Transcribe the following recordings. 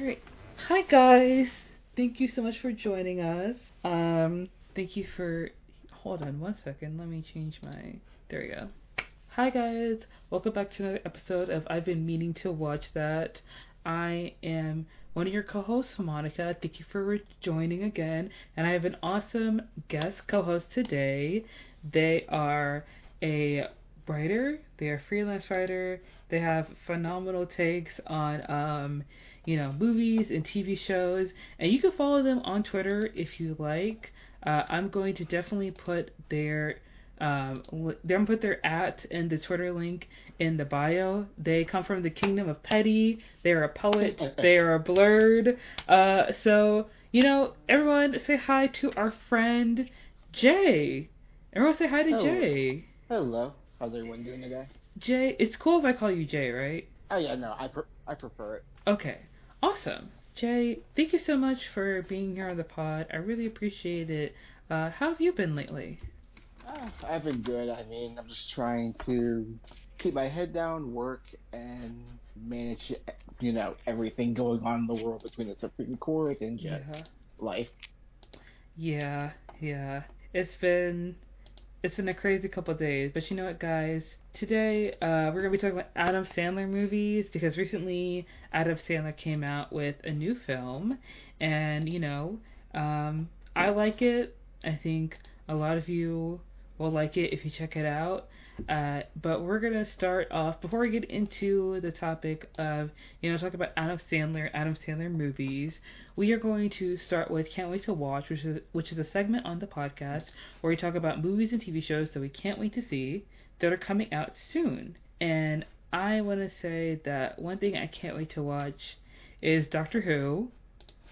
Hi guys. Thank you so much for joining us. Um, thank you for. Hold on one second. Let me change my. There we go. Hi guys. Welcome back to another episode of I've been meaning to watch that. I am one of your co-hosts, Monica. Thank you for joining again, and I have an awesome guest co-host today. They are a writer. They are freelance writer. They have phenomenal takes on um you know, movies and TV shows. And you can follow them on Twitter if you like. Uh, I'm going to definitely put their um, they're gonna put their at and the Twitter link in the bio. They come from the kingdom of petty. They are a poet. they are a blurred. Uh, so you know, everyone say hi to our friend Jay. Everyone say hi to Hello. Jay. Hello. How's everyone doing today? Jay, it's cool if I call you Jay, right? Oh yeah, no, I pre- I prefer it. Okay. Awesome. Jay, thank you so much for being here on the pod. I really appreciate it. Uh, how have you been lately? Uh, I've been good. I mean, I'm just trying to keep my head down, work, and manage, you know, everything going on in the world between the Supreme Court and just Yeah. life. Yeah, yeah. It's been it's been a crazy couple days, but you know what, guys? Today, uh, we're gonna be talking about Adam Sandler movies because recently Adam Sandler came out with a new film, and you know, um, I like it. I think a lot of you will like it if you check it out. Uh, but we're gonna start off before we get into the topic of you know talk about Adam Sandler, Adam Sandler movies. We are going to start with Can't Wait to Watch, which is which is a segment on the podcast where we talk about movies and TV shows that we can't wait to see that are coming out soon. And I want to say that one thing I can't wait to watch is Doctor Who.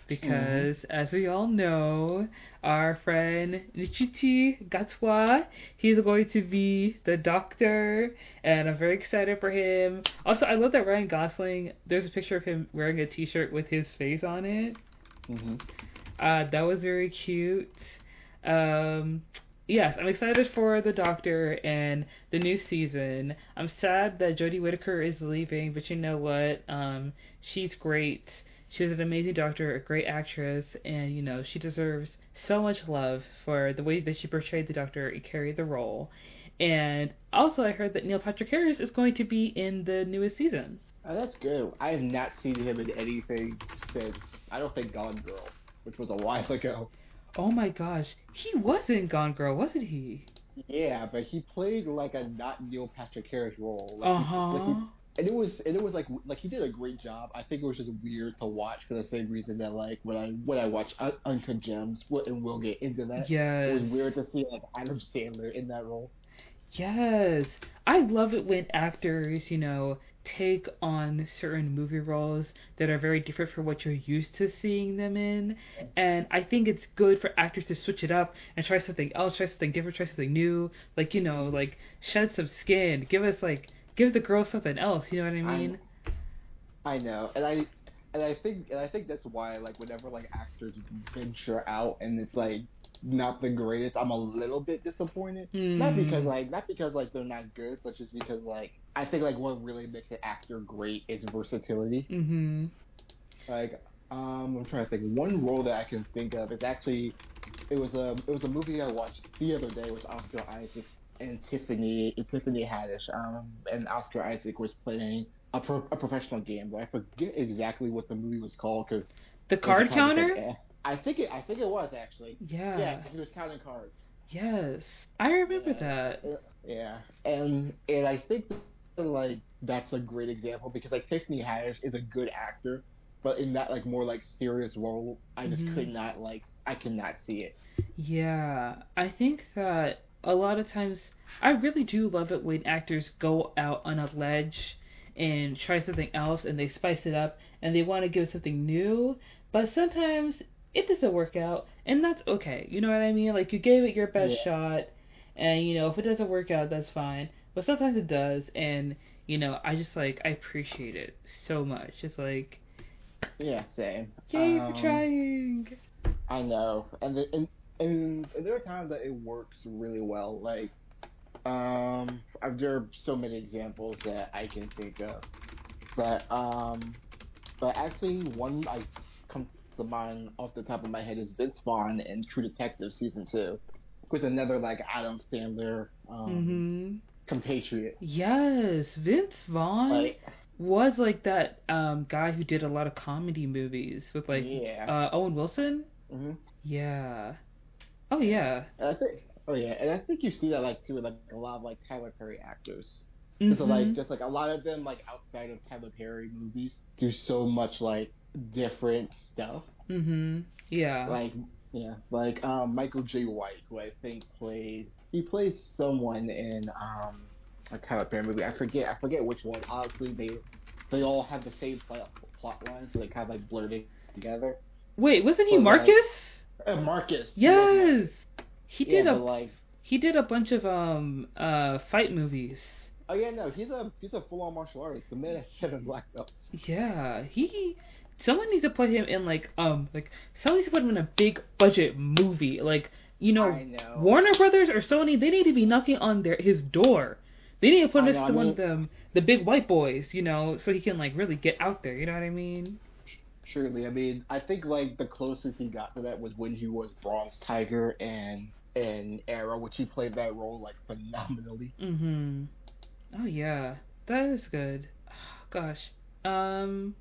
Because, as we all know, our friend Ncuti Gatwa, he's going to be the doctor, and I'm very excited for him. Also, I love that Ryan Gosling, there's a picture of him wearing a t shirt with his face on it. hmm Uh, that was very cute. Um, yes, I'm excited for the Doctor and the new season. I'm sad that Jodie Whittaker is leaving, but you know what? Um, she's great. She was an amazing Doctor, a great actress, and you know she deserves so much love for the way that she portrayed the Doctor and carried the role. And also, I heard that Neil Patrick Harris is going to be in the newest season. Oh, that's good. I have not seen him in anything since I don't think Gone Girl, which was a while ago. Oh my gosh, he was in Gone Girl, wasn't he? Yeah, but he played like a not Neil Patrick Harris role. Like, Uh huh. like he- and it was and it was like like he did a great job. I think it was just weird to watch for the same reason that like when I when I watch Un- Uncut Gems, what- and we'll get into that. It was weird to see like Adam Sandler in that role. Yes. I love it when actors, you know, take on certain movie roles that are very different from what you're used to seeing them in. And I think it's good for actors to switch it up and try something else, try something different, try something new. Like, you know, like shed some skin. Give us like give the girl something else, you know what I I- mean? I know, and I and I think and I think that's why like whenever like actors venture out and it's like not the greatest, I'm a little bit disappointed. Not because Mm. like not because like they're not good, but just because like I think like what really makes an actor great is versatility. Mhm. Like um I'm trying to think one role that I can think of is actually it was a it was a movie I watched the other day with Oscar Isaac and Tiffany Tiffany Haddish. Um and Oscar Isaac was playing a, pro, a professional gambler. I forget exactly what the movie was called because The card counter? I think it I think it was actually. Yeah. Yeah, he was counting cards. Yes. I remember Yeah. that. Yeah, and and I think that, like that's a great example because like Tiffany Haddish is a good actor, but in that like more like serious role, I just Mhm. could not like I could not see it. Yeah, I think that a lot of times I really do love it when actors go out on a ledge and try something else and they spice it up and they want to give something new, but sometimes it doesn't work out and that's okay. You know what I mean? Like you gave it your best Yeah. shot and you know if it doesn't work out that's fine, but sometimes it does and you know I just like I appreciate it so much. It's like Yeah, same. yay Um, for trying. I know, and the, and and there are times that it works really well. Like, um, I've, there are so many examples that I can think of, but um, but actually one I comes to mind off the top of my head is Vince Vaughn in True Detective season two, with another like Adam Sandler um, hmm compatriot. Yes, Vince Vaughn Like was like that um guy who did a lot of comedy movies with like yeah. uh Owen Wilson. hmm Yeah. Oh yeah. And I think. Oh yeah, and I think you see that like too with like a lot of like Tyler Perry actors. So like just like a lot of them like outside of Tyler Perry movies do so much like different stuff. Mhm. Yeah. Like yeah, like um Michael Jai White, who I think played he played someone in um a Tyler Perry movie. I forget I forget which one. Honestly, they they all have the same plot plot lines, so they kind of like blurred together. Wait, wasn't he But, like, Marcus? Uh, Marcus. Yes. He Yeah, did a like he did a bunch of um uh fight movies. oh yeah no he's a he's a full on martial artist. The man has seven black belts. Yeah, he. Someone needs to put him in like um like someone needs to put him in a big budget movie. Like you know, know. Warner Brothers or Sony, they need to be knocking on their his door. They need to put I him to one of them the big white boys, you know, so he can like really get out there. You know what I mean? Surely, I mean, I think like the closest he got to that was when he was Bronze Tiger and and Arrow, which he played that role like phenomenally. Mm-hmm. Oh yeah, that is good. Gosh. Um,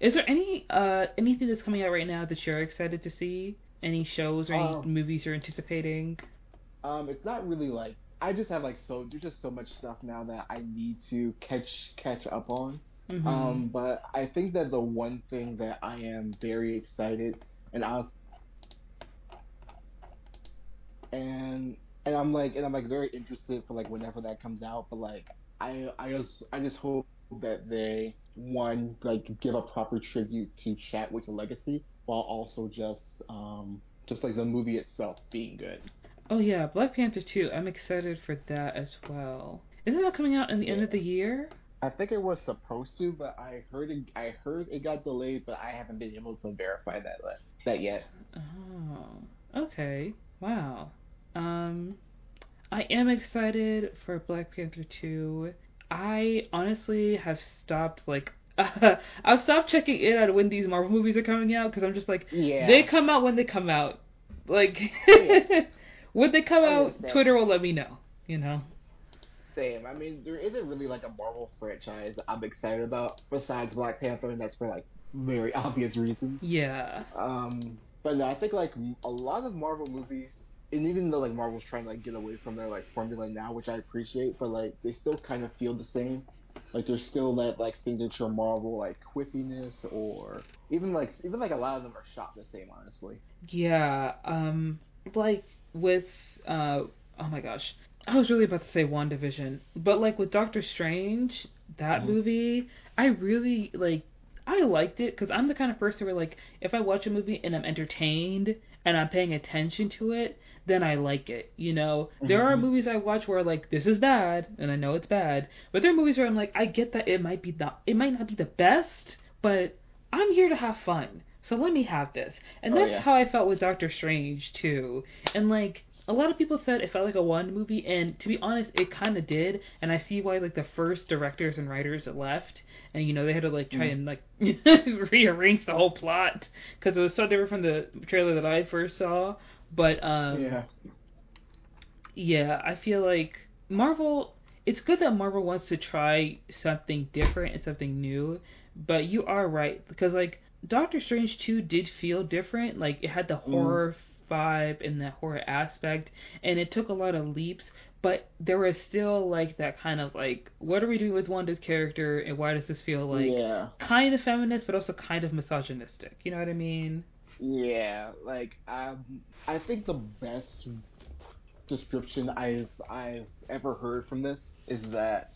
is there any uh anything that's coming out right now that you're excited to see? Any shows or any Um, movies you're anticipating? Um, it's not really like I just have like so there's just so much stuff now that I need to catch catch up on. Mhm. Um, but I think that the one thing that I am very excited and I and and I'm like and I'm like very interested for like whenever that comes out. But like I I just I just hope that they one like give a proper tribute to Chadwick's legacy while also just um just like the movie itself being good. Oh yeah, Black Panther 2. I'm excited for that as well. Isn't that coming out in the end of the year? I think it was supposed to, but I heard it. I heard it got delayed, but I haven't been able to verify that that yet. Oh, okay. Wow. Um, I am excited for Black Panther 2. I honestly have stopped, like, I've stopped checking in on when these Marvel movies are coming out because I'm just like, Yeah. they come out when they come out. Like, when they come I out. Twitter will let me know, you know? Same. I mean, there isn't really like a Marvel franchise that I'm excited about besides Black Panther, and that's for like very obvious reasons. Yeah. Um, but no, I think like a lot of Marvel movies, and even though like Marvel's trying to like get away from their like formula now, which I appreciate, but like they still kind of feel the same. Like there's still that like signature Marvel like quippiness, or even like even like a lot of them are shot the same, honestly. Yeah, um, like with, uh, oh my gosh, I was really about to say WandaVision, but like with Doctor Strange, that Mhm. movie, I really, like, I liked it because I'm the kind of person where, like, if I watch a movie and I'm entertained and I'm paying attention to it, then I like it, you know? There are Mhm. movies I watch where, like, this is bad, and I know it's bad, but there are movies where I'm like, I get that it might be not, it might not be the best, but I'm here to have fun. So let me have this. And Oh, that's yeah. how I felt with Doctor Strange too. And like a lot of people said it felt like a one movie, and to be honest, it kind of did. And I see why like the first directors and writers left, and you know they had to like try Mm. and like rearrange the whole plot because it was so different from the trailer that I first saw. But um, yeah. yeah, I feel like Marvel. It's good that Marvel wants to try something different and something new, but you are right because like Doctor Strange 2 did feel different. Like it had the Mm. horror vibe and that horror aspect, and it took a lot of leaps. But there was still like that kind of like, what are we doing with Wanda's character, and why does this feel like yeah. kind of feminist, but also kind of misogynistic? You know what I mean? Yeah, like um, I think the best description I've I've ever heard from this is that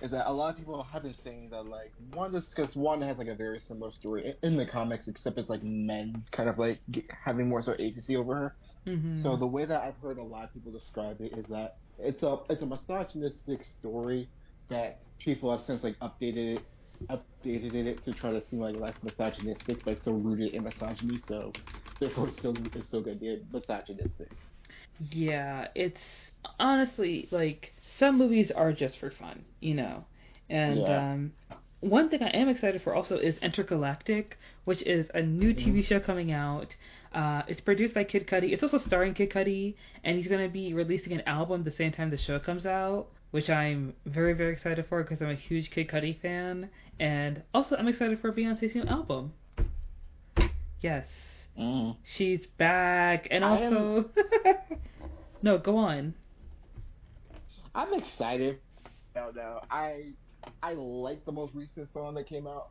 is that a lot of people have been saying that like Wanda because Wanda has like a very similar story in, the comics except it's like men kind of like having more sort of agency over her. Mm-hmm. So the way that I've heard a lot of people describe it is that it's a it's a misogynistic story that people have since like updated it updated it to try to seem like less misogynistic, but so rooted in misogyny. So therefore, it's still it's still gonna be misogynistic. Yeah, it's honestly like some movies are just for fun, you know. And Yeah. um one thing I am excited for also is Entergalactic, which is a new Mm-hmm. TV show coming out. Uh, it's produced by Kid Cudi. It's also starring Kid Cudi, and he's gonna be releasing an album the same time the show comes out, which I'm very very excited for because I'm a huge Kid Cudi fan, and also I'm excited for Beyonce's new album. Yes, Mm. she's back, and I am- also no, go on. I'm excited. No, no, I I like the most recent song that came out,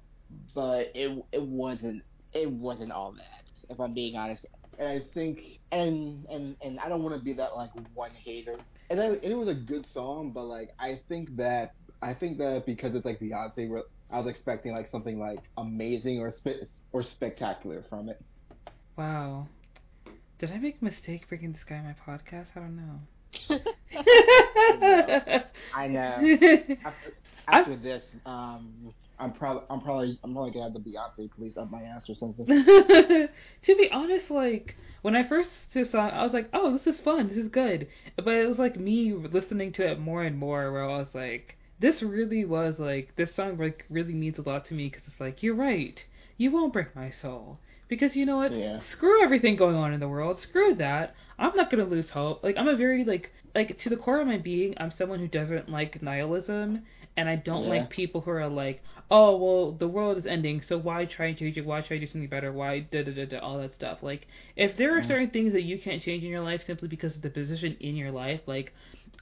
but it it wasn't it wasn't all that. If I'm being honest, and I think and and and I don't want to be that like one hater. And, I, and it was a good song, but like I think that I think that because it's like Beyonce, re- I was expecting like something like amazing or spe- or spectacular from it. Wow. Did I make a mistake bringing this guy on my podcast? I don't know. I know. After, after this, um, I'm probably I'm probably I'm probably gonna have the Beyonce police up my ass or something. to be honest, like when I first saw song, I was like, "Oh, this is fun. This is good." But it was like me listening to it more and more, where I was like, "This really was like this song like really means a lot to me because it's like you're right. You won't break my soul." Because you know what? Yeah. Screw everything going on in the world. Screw that. I'm not gonna lose hope. Like I'm a very like like to the core of my being, I'm someone who doesn't like nihilism, and I don't Yeah. like people who are like, oh well, the world is ending, so why try and change it? Why try to do something better? Why da da da da all that stuff? Like if there are certain things that you can't change in your life simply because of the position in your life, like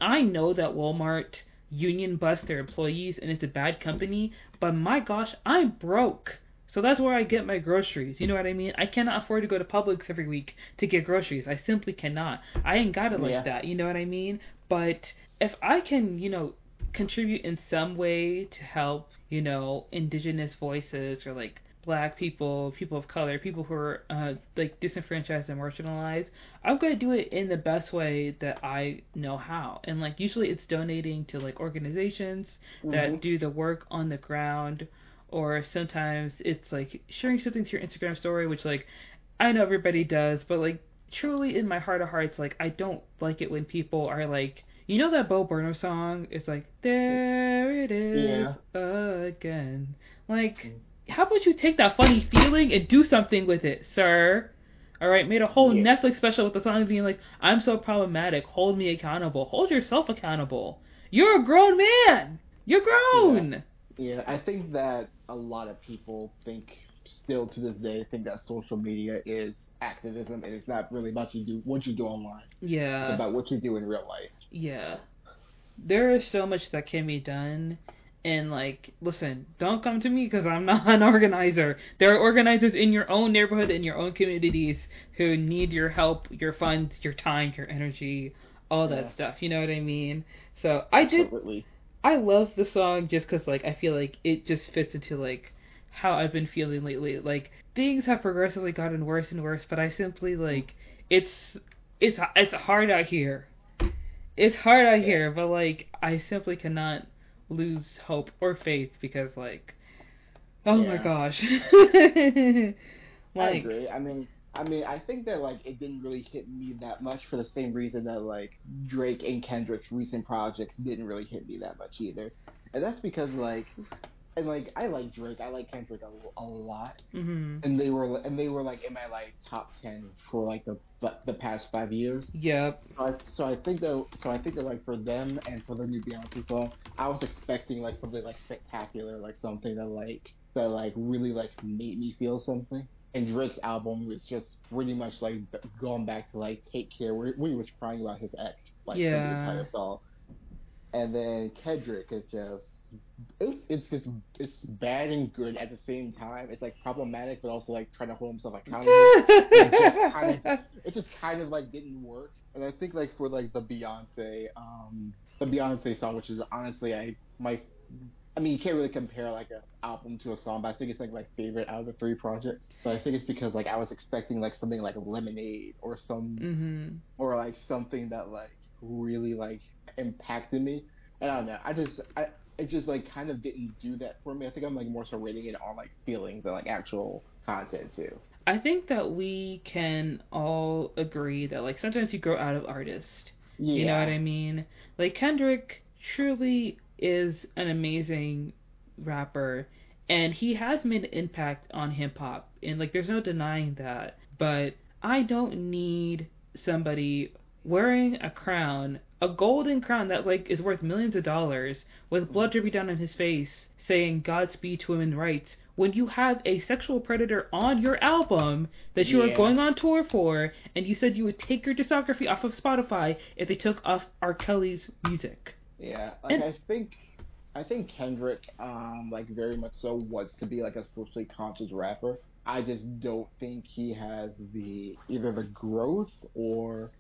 I know that Walmart union bust their employees and it's a bad company, but my gosh, I'm broke. So that's where I get my groceries. You know what I mean? I cannot afford to go to Publix every week to get groceries. I simply cannot. I ain't got it like Yeah. that. You know what I mean? But if I can, you know, contribute in some way to help, you know, indigenous voices or like black people, people of color, people who are uh, like disenfranchised and marginalized, I'm gonna do it in the best way that I know how. And like usually it's donating to like organizations that Mhm. do the work on the ground or sometimes it's like sharing something to your Instagram story, which like I know everybody does, but like truly in my heart of hearts, like I don't like it when people are like, you know that Bo Burnham song? It's like there it is again. Like, mm. how about you take that funny feeling and do something with it, sir? All right, made a whole Yeah. Netflix special with the song being like, "I'm so problematic. Hold me accountable. Hold yourself accountable. You're a grown man. You're grown." Yeah, I think that a lot of people think still to this day think that social media is activism and it's not really about you do what you do online. Yeah. It's about what you do in real life. Yeah. There is so much that can be done. And, like, listen, don't come to me because I'm not an organizer. There are organizers in your own neighborhood, in your own communities, who need your help, your funds, your time, your energy, all that Yeah. stuff. You know what I mean? So, I did. Absolutely. I love the song just because, like, I feel like it just fits into, like, how I've been feeling lately. Like, things have progressively gotten worse and worse, but I simply, like, it's. It's it's hard out here it's hard out here, but like I simply cannot lose hope or faith because like oh my Yeah. gosh. I agree. I mean, I mean, I think that like it didn't really hit me that much for the same reason that like Drake and Kendrick's recent projects didn't really hit me that much either, and that's because like, and like I like Drake, I like Kendrick a, a lot, mhm. and they were and they were like in my like top ten for like the the past five years. Yep. So I, so I think that so I think that like for them and for the new Beyonce song, I was expecting like something like spectacular, like something that like that like really like made me feel something. And Drake's album was just pretty much like going back to like Take Care, where, where he was crying about his ex, like for the entire song. And then Kendrick is just it's it's just it's bad and good at the same time. It's like problematic, but also like trying to hold himself accountable just kind of- it just kind of like didn't work. And I think like for like the Beyonce, um, the Beyonce song, which is honestly I my, I mean you can't really compare like an album to a song, but I think it's like my favorite out of the three projects. But I think it's because like I was expecting like something like Lemonade or some mhm. or like something that like really like impacted me. And I don't know, I just I. It just like kind of didn't do that for me. I think I'm like more so rating it on like feelings and like actual content too. I think that we can all agree that like sometimes you grow out of artist. Yeah. You know what I mean? Like Kendrick truly is an amazing rapper, and he has made an impact on hip hop, and like there's no denying that. But I don't need somebody wearing a crown, a golden crown that like is worth millions of dollars, with blood dripping down on his face, saying Godspeed to women's rights when you have a sexual predator on your album that you Yeah. are going on tour for, and you said you would take your discography off of Spotify if they took off R. Kelly's music. Yeah, like And- I think I think Kendrick, um, like very much so wants to be like a socially conscious rapper. I just don't think he has the either the growth or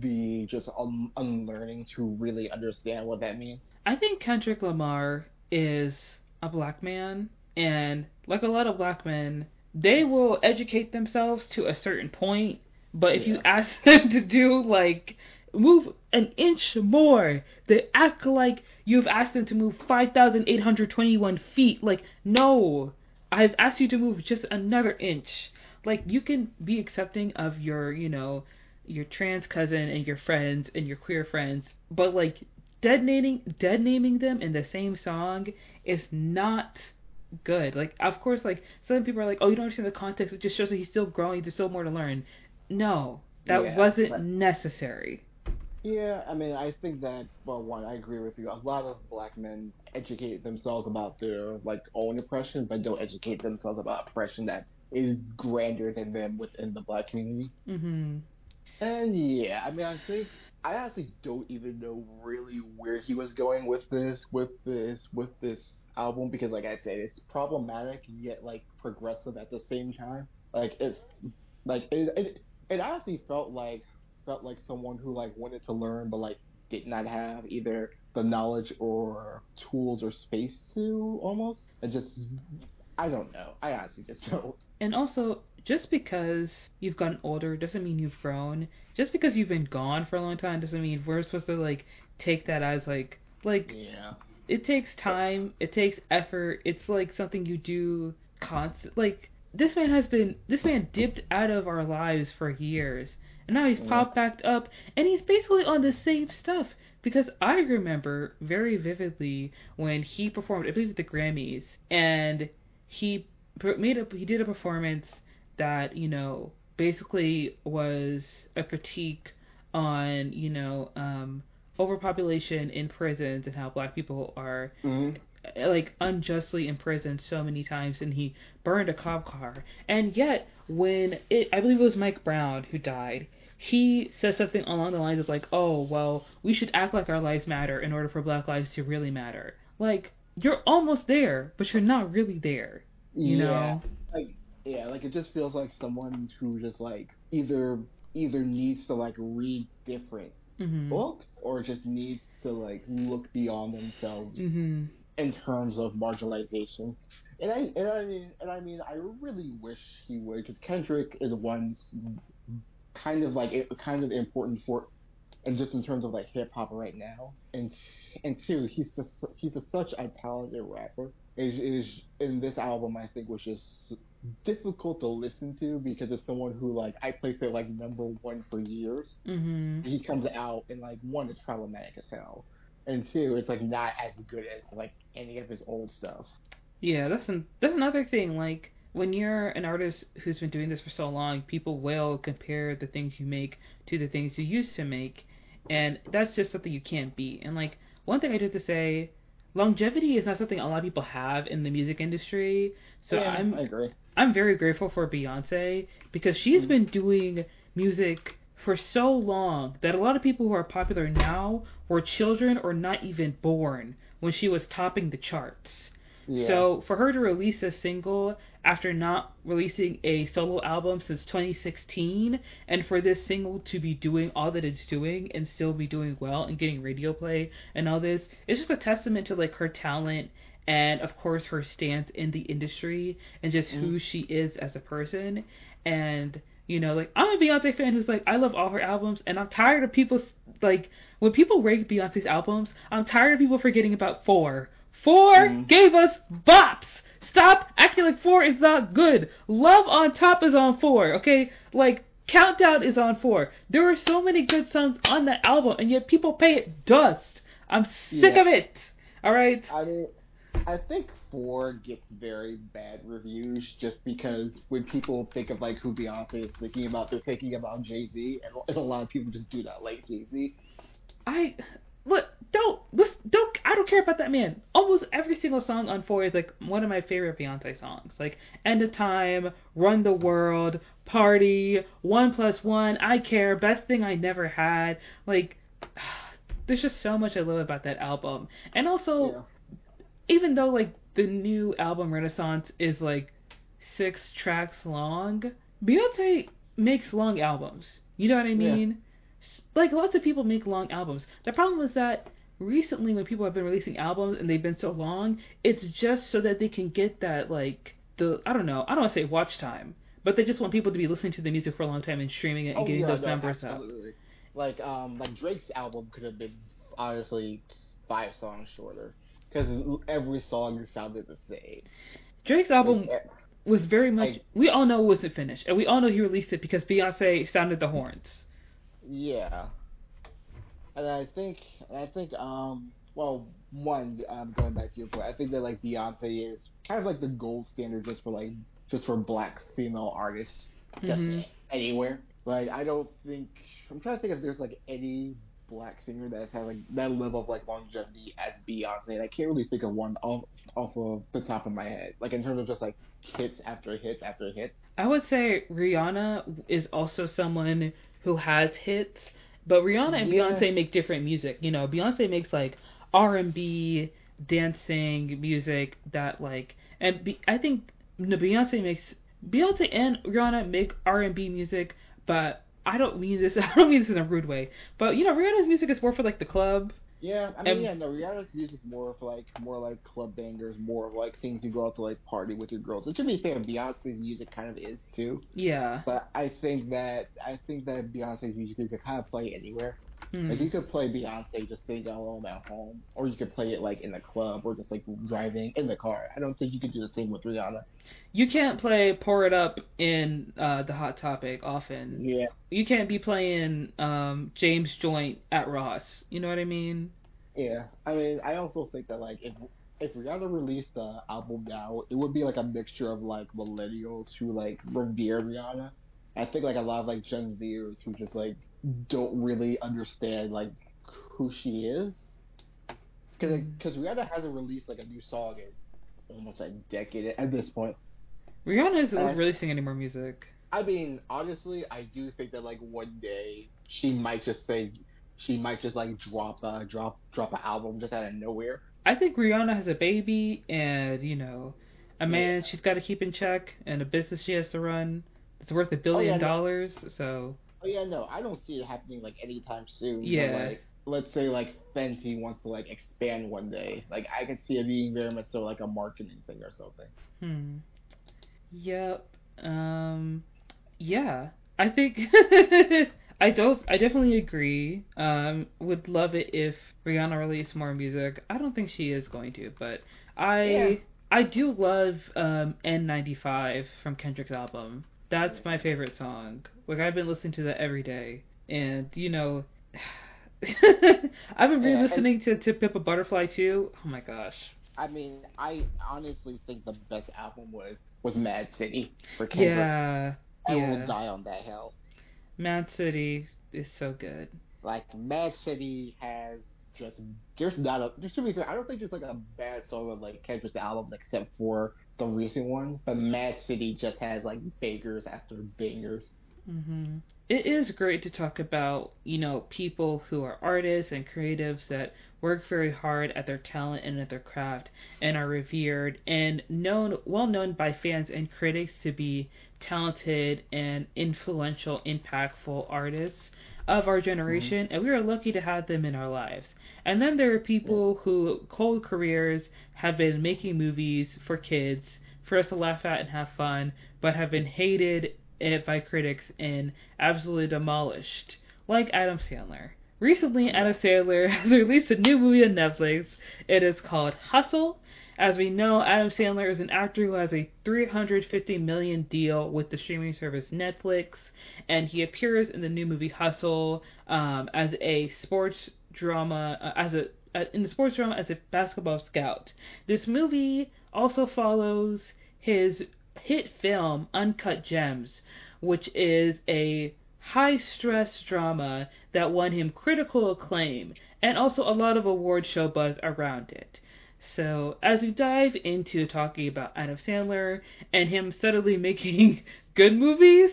the just un- unlearning to really understand what that means. I think Kendrick Lamar is a black man, and like a lot of black men, they will educate themselves to a certain point, but if you ask them to do like move an inch more, they act like you've asked them to move 5,821 feet. Like, no, I've asked you to move just another inch. Like, you can be accepting of your, you know, your trans cousin and your friends and your queer friends, but like dead naming dead naming them in the same song is not good. Like of course like some people are like, Oh, you don't understand the context, it just shows that he's still growing, there's still more to learn. No. That Yeah, wasn't but- necessary. Yeah, I mean, I think that well, one, I agree with you. A lot of black men educate themselves about their like own oppression, but don't educate themselves about oppression that is grander than them within the black community. Mhm. And yeah, I mean, I think I actually don't even know really where he was going with this, with this, with this album because, like I said, it's problematic yet like progressive at the same time. Like it, like it, it, it honestly felt like felt like someone who like wanted to learn but like did not have either the knowledge or tools or space to almost. And just, I don't know. I honestly just don't. And also, just because you've gotten older doesn't mean you've grown. Just because you've been gone for a long time doesn't mean we're supposed to like take that as like like Yeah. it takes time, it takes effort. It's like something you do constant. Like this man has been this man dipped out of our lives for years, and now he's Yeah. popped back up, and he's basically on the same stuff. Because I remember very vividly when he performed, I believe at the Grammys, and he made a he did a performance that you know basically was a critique on you know um overpopulation in prisons and how black people are Mm-hmm. like unjustly imprisoned so many times and he burned a cop car and yet when it i believe it was mike brown who died he says something along the lines of like oh well we should act like our lives matter in order for black lives to really matter like you're almost there but you're not really there you yeah. know like yeah, like it just feels like someone who just like either either needs to like read different mhm books or just needs to like look beyond themselves mhm in terms of marginalization. And I and I mean and I mean I really wish he would because Kendrick is one kind of like kind of important for and just in terms of like hip hop right now. And and two, he's just he's a, such a talented rapper. It is, it is in this album I think was just difficult to listen to because it's someone who like I placed it like number one for years. mhm He comes out and like one is problematic as hell, and two it's like not as good as like any of his old stuff. Yeah, that's an, that's another thing. Like when you're an artist who's been doing this for so long, people will compare the things you make to the things you used to make, and that's just something you can't beat. And like one thing I do have to say, longevity is not something a lot of people have in the music industry. So yeah, I'm I agree. I'm very grateful for Beyonce because she's Mhm. been doing music for so long that a lot of people who are popular now were children or not even born when she was topping the charts. Yeah. So for her to release a single after not releasing a solo album since 2016, and for this single to be doing all that it's doing and still be doing well and getting radio play and all this, it's just a testament to like her talent and of course her stance in the industry and just who mm. she is as a person. And you know, like I'm a Beyonce fan who's like I love all her albums, and I'm tired of people like when people rate Beyonce's albums, I'm tired of people forgetting about four. 4 Mhm. gave us bops. Stop acting like four is not good. Love on top is on four, okay? Like Countdown is on four. There were so many good songs on that album, and yet people pay it dust. I'm sick Yeah. of it. All right. I mean, I think four gets very bad reviews just because when people think of like who Beyonce is thinking about, they're thinking about Jay Z, and a lot of people just do not like Jay Z. I look don't listen, don't I don't care about that man. Almost every single song on Four is like one of my favorite Beyonce songs. Like End of Time, Run the World, Party, One Plus One, I Care, Best Thing I Never Had. Like there's just so much I love about that album. And also Yeah. even though like the new album Renaissance is like six tracks long, Beyonce makes long albums. You know what I mean? S Like lots of people make long albums. The problem is that recently when people have been releasing albums and they've been so long, it's just so that they can get that like the I don't know, I don't want to say watch time, but they just want people to be listening to the music for a long time and streaming it and Oh, getting yeah, those no, numbers up. absolutely. Like um, like Drake's album could have been honestly five songs shorter because every song sounded the same. Drake's album Like, eh, was very much. I- we all know it wasn't finished, and we all know he released it because Beyonce sounded the horns. Yeah. And I think, and I think, um, well, one, um, going back to your point, I think that like Beyonce is kind of like the gold standard just for like just for black female artists, just Mhm. anywhere. Like I don't think I'm trying to think if there's like any black singer that's having that level of like longevity as Beyonce. And I can't really think of one off off of the top of my head. Like in terms of just like hits after hits after hits. I would say Rihanna is also someone who has hits, but Rihanna and Yeah. Beyonce make different music. You know, Beyonce makes like R and B, dancing music that like, and Be- I think no, Beyonce makes Beyonce and Rihanna make R and B music, but I don't mean this. I don't mean this in a rude way. But you know, Rihanna's music is more for like the club. Yeah, I mean, And- yeah, no, Rihanna's music's more of like more like club bangers, more of like things you go out to like party with your girls. And to be fair, Beyonce's music kind of is too. Yeah. But I think that I think that Beyonce's music could kind of play anywhere. Hmm. Like you could play Beyonce just sitting down alone at home, or you could play it like in the club or just like driving in the car. I don't think you could do the same with Rihanna. You can't play "Pour It Up" in uh, the Hot Topic often. Yeah, You can't be playing um, James Joint at Ross. You know what I mean? yeah. I mean, I also think that like if if Rihanna released the album now, it would be like a mixture of like millennials who like revere Rihanna. I think like a lot of like Gen Zers who just like don't really understand like who she is. Because Mm. because Rihanna hasn't released like a new song in almost a decade at this point. Rihanna isn't Uh, releasing any more music. I mean, honestly, I do think that like one day she might just say she might just like drop a drop drop an album just out of nowhere. I think Rihanna has a baby and you know a man she's got to keep in check and a business she has to run. It's worth a billion yeah, no. dollars. So Oh yeah, no, I don't see it happening like anytime soon. but, Yeah. like, let's say like Fenty wants to like expand one day. Like I could see it being very much so like a marketing thing or something. hmm. Yep. Um. Yeah. I think I don't. I definitely agree. Um. Would love it if Rihanna released more music. I don't think she is going to, but I. Yeah. I do love um, N95 from Kendrick's album. That's my favorite song. Like I've been listening to that every day, and you know, I've been Yeah, re-listening to to Pimp a Butterfly too. Oh my gosh. I mean, I honestly think the best album was was Mad City for Kendrick. Yeah, I yeah. will die on that hill. Mad City is so good. Like Mad City has just there's not a just to be fair, I don't think there's like a bad song on like Kendrick's album except for the recent one. But Mad City just has like bangers after bangers. Hmm It is great to talk about, you know, people who are artists and creatives that work very hard at their talent and at their craft and are revered and known, well known by fans and critics to be talented and influential, impactful artists of our generation, and we are lucky to have them in our lives. And then there are people who cold careers have been making movies for kids for us to laugh at and have fun, but have been hated by critics and absolutely demolished, like Adam Sandler. Recently, Adam Sandler has released a new movie on Netflix. It is called Hustle. As we know, Adam Sandler is an actor who has a 350 million deal with the streaming service Netflix, and he appears in the new movie Hustle um, as a sports drama, uh, as a uh, in the sports drama as a basketball scout. This movie also follows his hit film Uncut Gems, which is a high stress drama that won him critical acclaim and also a lot of award show buzz around it. So, as we dive into talking about Adam Sandler and him steadily making good movies,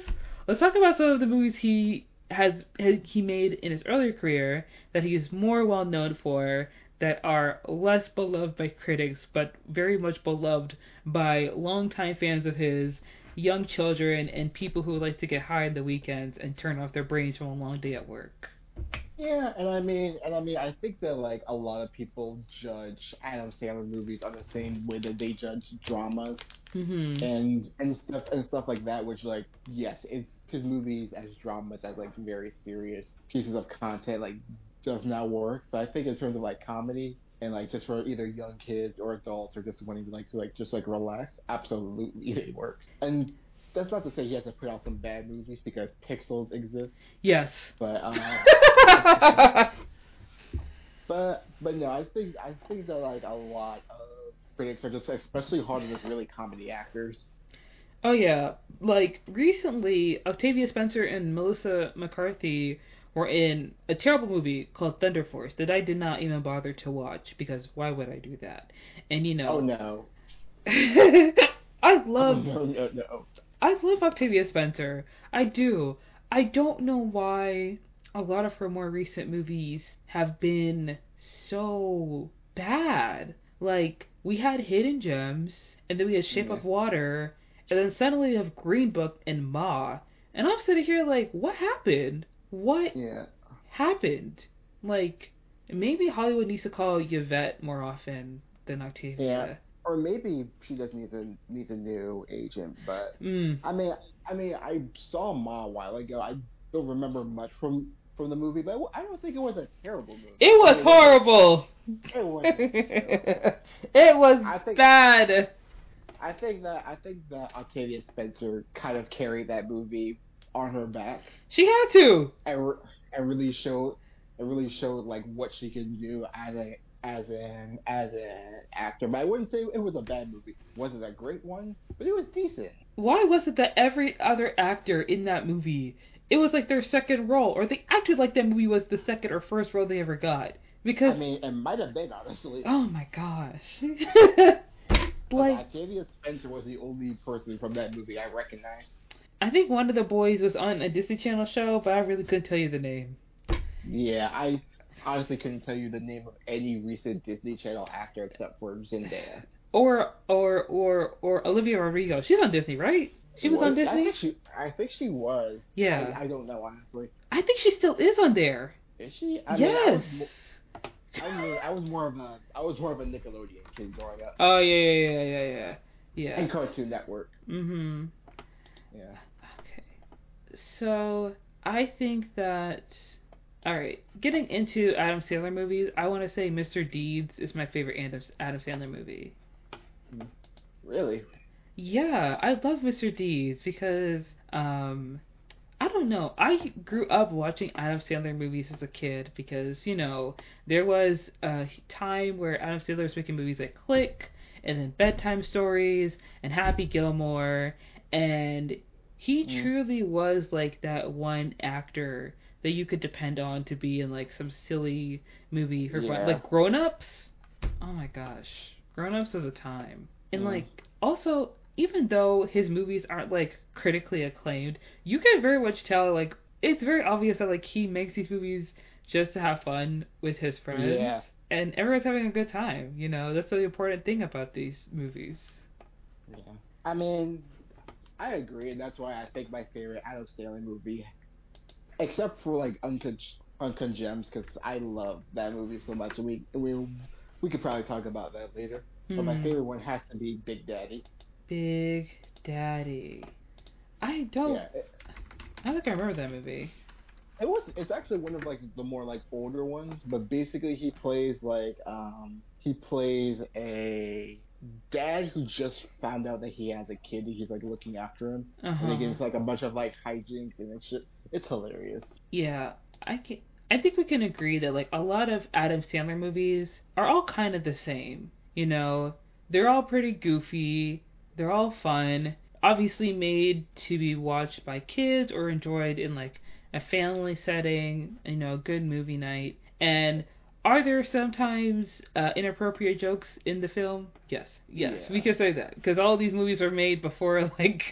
let's talk about some of the movies he has he made in his earlier career that he is more well known for that are less beloved by critics but very much beloved by longtime fans of his, young children, and people who like to get high on the weekends and turn off their brains from a long day at work. Yeah, and I mean, and I mean, I think that like a lot of people judge Adam Sandler movies on the same way that they judge dramas Mm-hmm. and and stuff and stuff like that. Which like, yes, it's his movies as dramas as like very serious pieces of content like does not work. But I think in terms of like comedy and like just for either young kids or adults or just wanting to like to like just like relax, absolutely they work. And that's not to say he hasn't put out some bad movies because Pixels exists, Yes. but uh, but but no, I think I think that like a lot of critics are just especially hard on just really comedy actors. Oh yeah, like recently, Octavia Spencer and Melissa McCarthy were in a terrible movie called Thunder Force that I did not even bother to watch because why would I do that? And you know, Oh no, I oh, love no no no. I love Octavia Spencer. I do. I don't know why a lot of her more recent movies have been so bad. Like we had Hidden Gems, and then we had Shape Yeah. of Water, and then suddenly we have Green Book and Ma. And I'm sitting here like, what happened? What Yeah. happened? Like maybe Hollywood needs to call Yvette more often than Octavia. Yeah. Or maybe she just needs a needs a new agent, but Mm. I mean, I mean, I saw Ma a while ago. I don't remember much from from the movie, but I don't think it was a terrible movie. It was I mean, horrible. It was. it was I think- bad. I think that I think that Octavia Spencer kind of carried that movie on her back She had to. and, re- and really showed and really showed like what she can do as a as an as an actor. But I wouldn't say it was a bad movie. Was it a great one? But it was decent. Why was it that every other actor in that movie, it was like their second role, or they acted like that movie was the second or first role they ever got? Because I mean, it might have been honestly. oh my gosh, like Octavia Spencer was the only person from that movie I recognized. I think one of the boys was on a Disney Channel show, but I really couldn't tell you the name. Yeah, I honestly couldn't tell you the name of any recent Disney Channel actor except for Zendaya. Or or or or Olivia Rodrigo. She's on Disney, right? She was on Disney. I think she, I think she was. Yeah. I, I don't know honestly. I think she still is on there. Is she? I mean, I was, yes. I mean, I was more of a, I was more of a Nickelodeon kid growing up, Oh yeah yeah yeah yeah yeah yeah. and Cartoon Network. Mhm. Yeah. So I think that all right, getting into Adam Sandler movies, I want to say Mr. Deeds is my favorite Adam Adam Sandler movie. Really? Yeah, I love Mr. Deeds because um I don't know. I grew up watching Adam Sandler movies as a kid because, you know, there was a time where Adam Sandler was making movies like Click and then Bedtime Stories and Happy Gilmore and he Mm. truly was like that one actor that you could depend on to be in like some silly movie for fun. Yeah. Like Grown Ups. Oh my gosh. Grown Ups was a time. And Mm. like also even though his movies aren't like critically acclaimed, you can very much tell like it's very obvious that like he makes these movies just to have fun with his friends. Yeah. And everyone's having a good time, you know. That's the important thing about these movies. Yeah. I mean, I agree, and that's why I think my favorite Adam Sandler movie, except for like Uncut Gems, because I love that movie so much, and we we we could probably talk about that later. But my Hmm. favorite one has to be Big Daddy. Big Daddy. I don't Yeah, it, I don't think I remember that movie. it was. It's actually one of like the more like older ones, but basically he plays like um he plays a dad who just found out that he has a kid and he's like looking after him, Uh-huh. and he gets like a bunch of like hijinks and it's shit. It's hilarious. Yeah, I can I think we can agree that like a lot of Adam Sandler movies are all kind of the same. You know, they're all pretty goofy, they're all fun, obviously made to be watched by kids or enjoyed in like a family setting, you know, a good movie night. And are there sometimes uh, inappropriate jokes in the film? Yes, yes, Yeah. we can say that because all these movies were made before like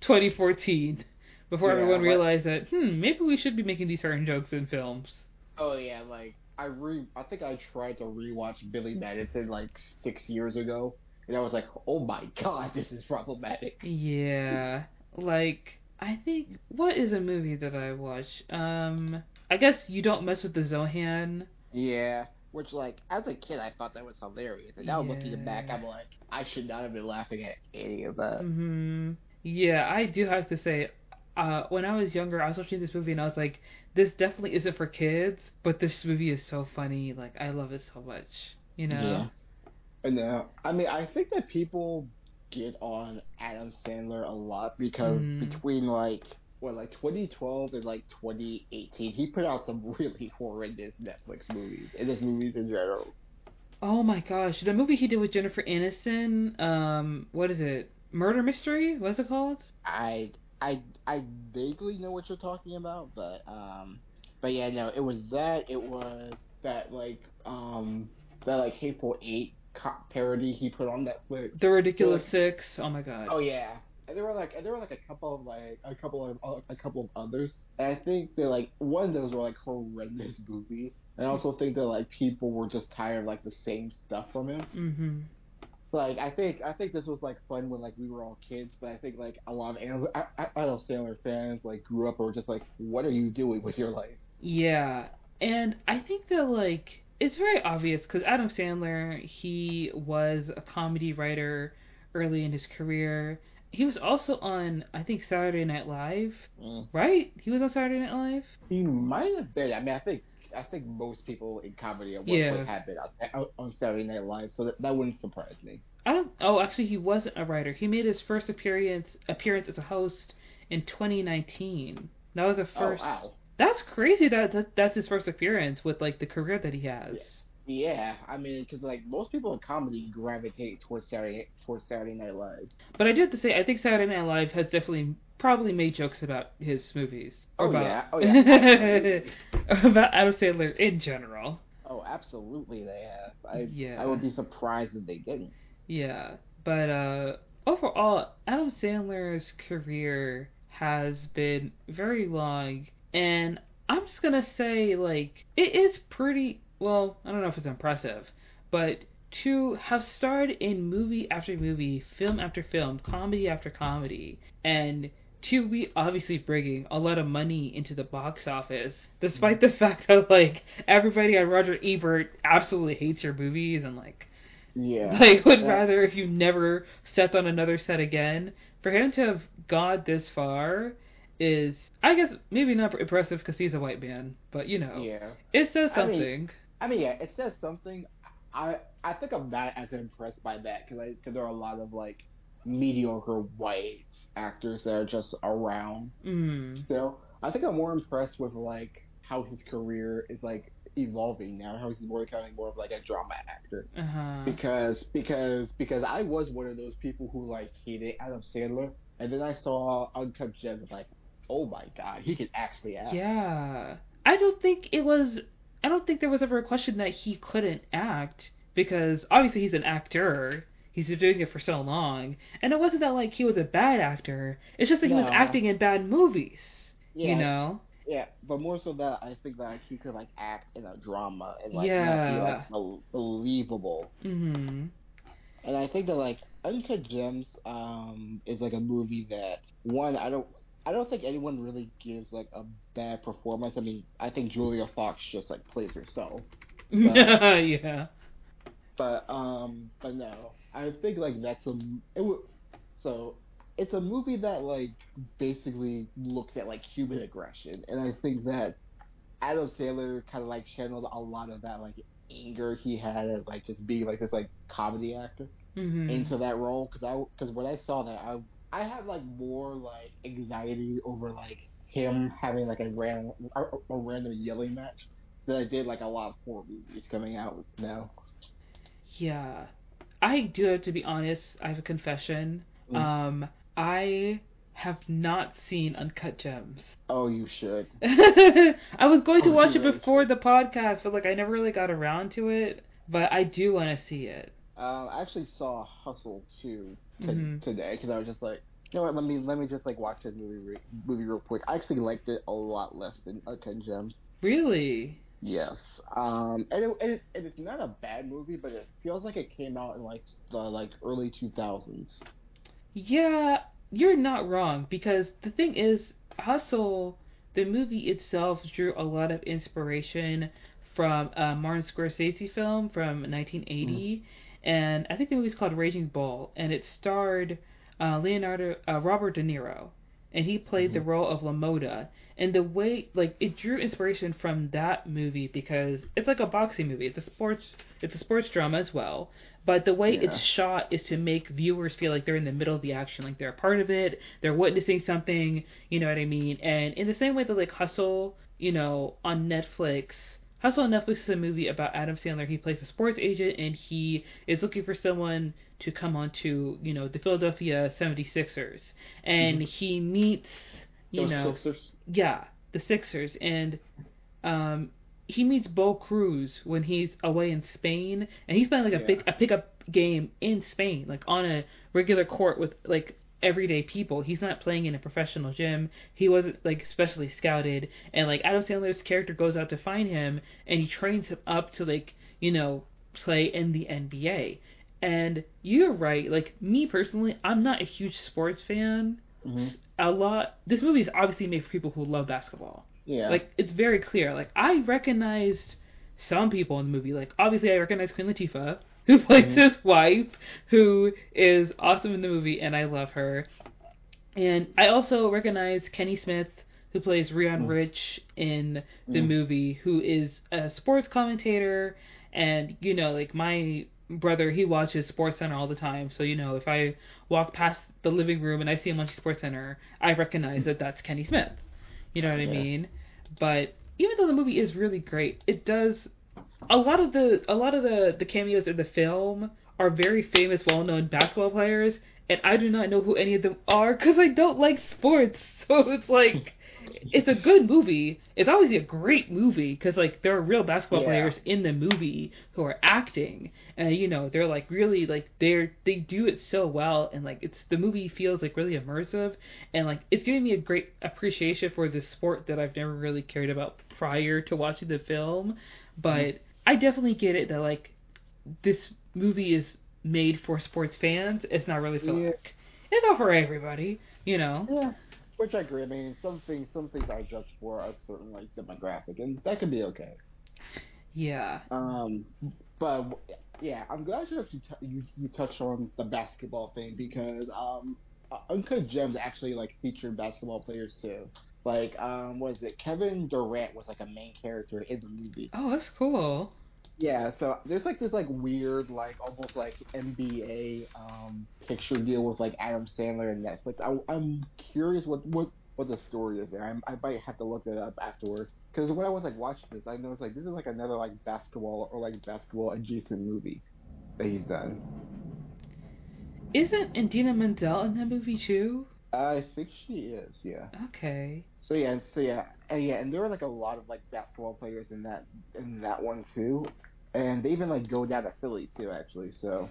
2014, before Yeah, everyone like- realized that hmm, maybe we should be making these certain jokes in films. Oh yeah, like I re I think I tried to rewatch Billy Madison like six years ago, and I was like, oh my god, this is problematic. Yeah, like I think what is a movie that I watch? Um, I guess you don't mess with the Zohan. Yeah, which like as a kid I thought that was hilarious, and now looking back, I'm like, I should not have been laughing at any of that. hmm Yeah, I do have to say, uh, when I was younger, I was watching this movie and I was like, this definitely isn't for kids, but this movie is so funny. Like, I love it so much. You know? Yeah. And uh, I mean, I think that people get on Adam Sandler a lot because Mhm. between like what like 2012 and like 2018, he put out some really horrendous Netflix movies and his movies in general. Oh my gosh, the movie he did with Jennifer Aniston. Um, what is it? Murder Mystery? What's it called? I I I vaguely know what you're talking about, but um, but yeah, no, it was that. It was that like um that like Hateful Eight co- parody he put on Netflix. The Ridiculous Like- Six. Oh my god. Oh yeah, and there were like and there were like a couple of like a couple of uh, a couple of others. And I think that like one of those were like horrendous movies. And I also think that like people were just tired of like the same stuff from him. hmm Like I think I think this was like fun when like we were all kids, but I think like a lot of Adam, I, I, Adam Sandler fans like grew up or were just like, what are you doing with your life? Yeah, and I think that like it's very obvious because Adam Sandler he was a comedy writer early in his career. He was also on I think Saturday Night Live, Mm. right? He was on Saturday Night Live. He might have been. I mean, I think I think most people in comedy at one Yeah. point have been on, on Saturday Night Live, so that, that wouldn't surprise me. I don't. Oh, actually, he wasn't a writer. He made his first appearance appearance as a host in 2019. That was the first. Oh wow. That's crazy. That, that that's his first appearance with like the career that he has. Yeah, I mean, because like most people in comedy gravitate towards Saturday towards Saturday Night Live. But I do have to say, I think Saturday Night Live has definitely probably made jokes about his movies. Or Oh, about, yeah. Oh, yeah. About Adam Sandler in general. Oh, absolutely, they have. I Yeah. I would be surprised if they didn't. Yeah. But uh overall, Adam Sandler's career has been very long and I'm just gonna say like it is pretty well, I don't know if it's impressive, but to have starred in movie after movie, film after film, comedy after comedy, and to be obviously bringing a lot of money into the box office, despite the fact that like everybody on Roger Ebert absolutely hates your movies and like Yeah. like would Yeah. rather if you never stepped on another set again. For him to have got this far is, I guess, maybe not impressive because he's a white man, but you know, Yeah. it says I mean, something. I mean, yeah, it says something. I I think I'm not as impressed by that because I cause there are a lot of like mediocre white actors that are just around Mm. still. I think I'm more impressed with like how his career is like evolving now. How he's more becoming more of like a drama actor. Uh huh. Because because because I was one of those people who like hated Adam Sandler, and then I saw Uncut Gems like, oh my god, he can actually act. Yeah. I don't think it was. I don't think there was ever a question that he couldn't act because obviously he's an actor. He's been doing it for so long, and it wasn't that like he was a bad actor. It's just that he was acting in bad movies. Yeah, You know. Yeah, but more so that I think that he could like act in a drama and like not Yeah. be like bel- believable. Mhm. And I think that like Uncut Gems um is like a movie that one I don't I don't think anyone really gives like a bad performance. I mean, I think Julia Fox just like plays herself. yeah. But um but no. I think like that's a it w- so it's a movie that like basically looks at like human aggression and I think that Adam Sandler kind of like channeled a lot of that like anger he had at like just being like this like comedy actor Mhm. into that role because I because when I saw that I I had like more like anxiety over like him having like a random a, a random yelling match that I did like a lot of horror movies coming out now. Yeah. I do have to be honest, I have a confession. Mm. Um I have not seen Uncut Gems. Oh, you should. I was going to oh, watch it before should. the podcast, but like I never really got around to it. But I do want to see it. Um, I actually saw Hustle too t- mm-hmm. today because I was just like, you know what? Let me let me just like watch this movie re- movie real quick. I actually liked it a lot less than Uncut Gems. Really? Yes. Um, and, it, and, it, and it's not a bad movie, but it feels like it came out in like the like early two thousands. Yeah, you're not wrong because the thing is, Hustle, the movie itself drew a lot of inspiration from a Martin Scorsese film from 1980, mm. and I think the movie's called Raging Bull, and it starred uh, Leonardo uh, Robert De Niro, and he played mm-hmm. the role of LaMotta. And the way, like, it drew inspiration from that movie because it's like a boxing movie. It's a sports, it's a sports drama as well. But the way yeah. it's shot is to make viewers feel like they're in the middle of the action, like they're a part of it, they're witnessing something, you know what I mean? And in the same way that like Hustle, you know, on Netflix, Hustle on Netflix is a movie about Adam Sandler. He plays a sports agent and he is looking for someone to come on to, you know, the Philadelphia 76ers. And mm-hmm. he meets, you Those know, Sixers? yeah, the Sixers and um he meets Bo Cruz when he's away in Spain, and he's playing like a yeah. big a pickup game in Spain, like on a regular court with like everyday people. He's not playing in a professional gym. He wasn't like specially scouted, and like Adam Sandler's character goes out to find him, and he trains him up to like you know play in the NBA. And you're right. Like me personally, I'm not a huge sports fan. Mm-hmm. A lot. This movie is obviously made for people who love basketball. Yeah. Like it's very clear. Like I recognized some people in the movie. Like obviously I recognize Queen Latifah, who plays mm-hmm. his wife, who is awesome in the movie, and I love her. And I also recognize Kenny Smith, who plays Leon mm. Rich in the mm. movie, who is a sports commentator. And you know, like my brother, he watches Sports Center all the time. So you know, if I walk past the living room and I see him on Sports Center, I recognize that that's Kenny Smith. You know what yeah. I mean? But even though the movie is really great, it does a lot of the a lot of the the cameos in the film are very famous, well-known basketball players, and I do not know who any of them are because I don't like sports. So it's like it's a good movie. It's obviously a great movie because like there are real basketball yeah. players in the movie who are acting, and you know they're like really like they're they do it so well, and like it's the movie feels like really immersive, and like it's giving me a great appreciation for this sport that I've never really cared about prior to watching the film, but. I definitely get it that like this movie is made for sports fans. It's not really for yeah. like it's not for everybody, you know. Yeah. Which I agree. I mean, some things, some things are judged for a certain like demographic, and that can be okay. Yeah. Um, but yeah, I'm glad you actually t- you you touched on the basketball thing because um, Uncut Gems actually like featured basketball players too. Like um, what is it? Kevin Durant was like a main character in the movie. Oh, that's cool. Yeah, so there's like this like weird like almost like NBA um picture deal with like Adam Sandler and Netflix. I, I'm curious what what what the story is there. I, I might have to look it up afterwards because when I was like watching this, I noticed like this is like another like basketball or like basketball adjacent movie that he's done. Isn't Idina Menzel in that movie too? I think she is. Yeah. Okay. So yeah, so yeah, and yeah, and there were like a lot of like basketball players in that in that one too, and they even like go down to Philly too, actually. So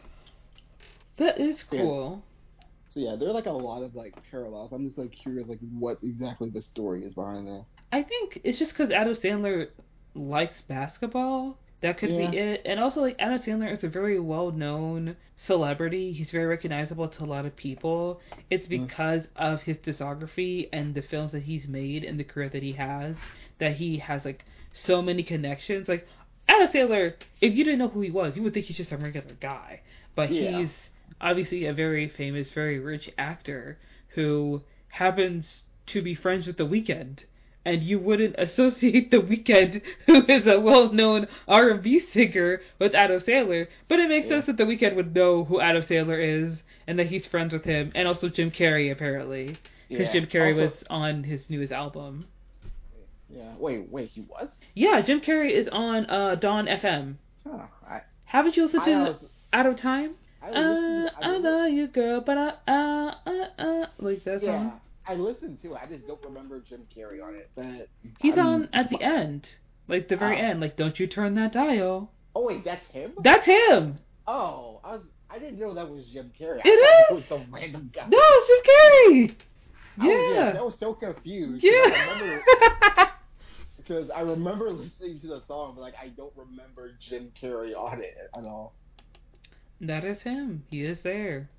that is cool. Yeah. So yeah, there are like a lot of like parallels. I'm just like curious, like what exactly the story is behind that. I think it's just because Adam Sandler likes basketball. That could yeah. be it. And also, like Adam Sandler is a very well-known celebrity. He's very recognizable to a lot of people. It's mm-hmm. because mm. of his discography and the films that he's made and the career that he has that he has like so many connections. Like Adam Sandler, if you didn't know who he was, you would think he's just a regular guy. But yeah. he's obviously a very famous, very rich actor who happens to be friends with The Weeknd and you wouldn't associate The Weeknd, who is a well-known R&B singer, with Adam Sandler. But it makes yeah. sense that The Weeknd would know who Adam Sandler is and that he's friends with him, and also Jim Carrey apparently. because Yeah. Jim Carrey Also- was on his newest album. Yeah. Wait, wait, he was? Yeah, Jim Carrey is on uh Dawn FM. Huh. I Haven't you listened to was Out of Time? I Uh, listened, I I love you, girl, but I, uh, uh, uh, like that Yeah. song. I listened to it. I just don't remember Jim Carrey on it. But He's I'm- on at the end, like the very Oh. end. Like, don't you turn that dial. Oh wait, that's him. That's him. Oh, I was. I didn't know that was Jim Carrey. I It is? It was some random guy. No, it's Jim Carrey. I was, Yeah. I was so confused. Yeah. because I remember listening to the song, but like I don't remember Jim Carrey on it at all. that is him. He is there.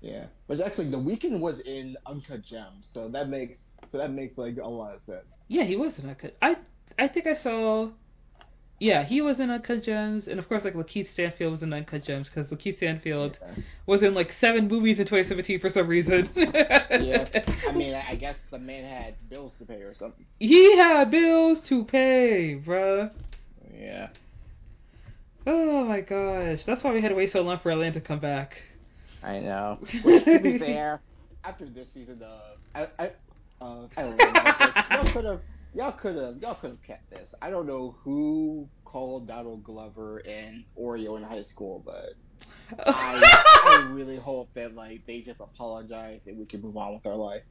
Yeah, but actually, the Weeknd was in Uncut Gems, so that makes so that makes like a lot of sense. Yeah, he was in Uncut. I I think I saw. Yeah, he was in Uncut Gems, and of course, like Lakeith Stanfield was in Uncut Gems because Lakeith Stanfield Yeah. was in like seven movies in 2017 for some reason. yeah, I mean, I I guess the man had bills to pay or something. he had bills to pay, bruh. Yeah. Oh my gosh, that's why we had to wait so long for Atlanta to come back. I know. Which, to be fair, after this season, uh, I, I, uh, I don't know. y'all could have, y'all could have, y'all could have kept this. I don't know who called Donald Glover and Oreo in high school, but I, I really hope that like they just apologize and we can move on with our life.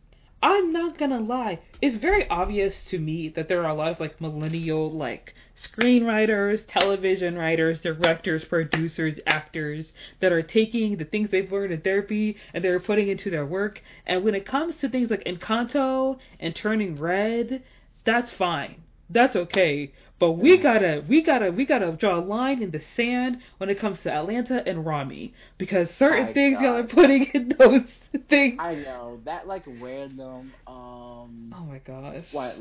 I'm not gonna lie. It's very obvious to me that there are a lot of like millennial like screenwriters, television writers, directors, producers, actors that are taking the things they've learned in therapy and they're putting into their work. And when it comes to things like Encanto and Turning Red, that's fine. That's okay. But we gotta, we gotta, we gotta draw a line in the sand when it comes to Atlanta and Ramy because certain My things y'all are putting in those things. I know that like random, um, Oh my gosh. what?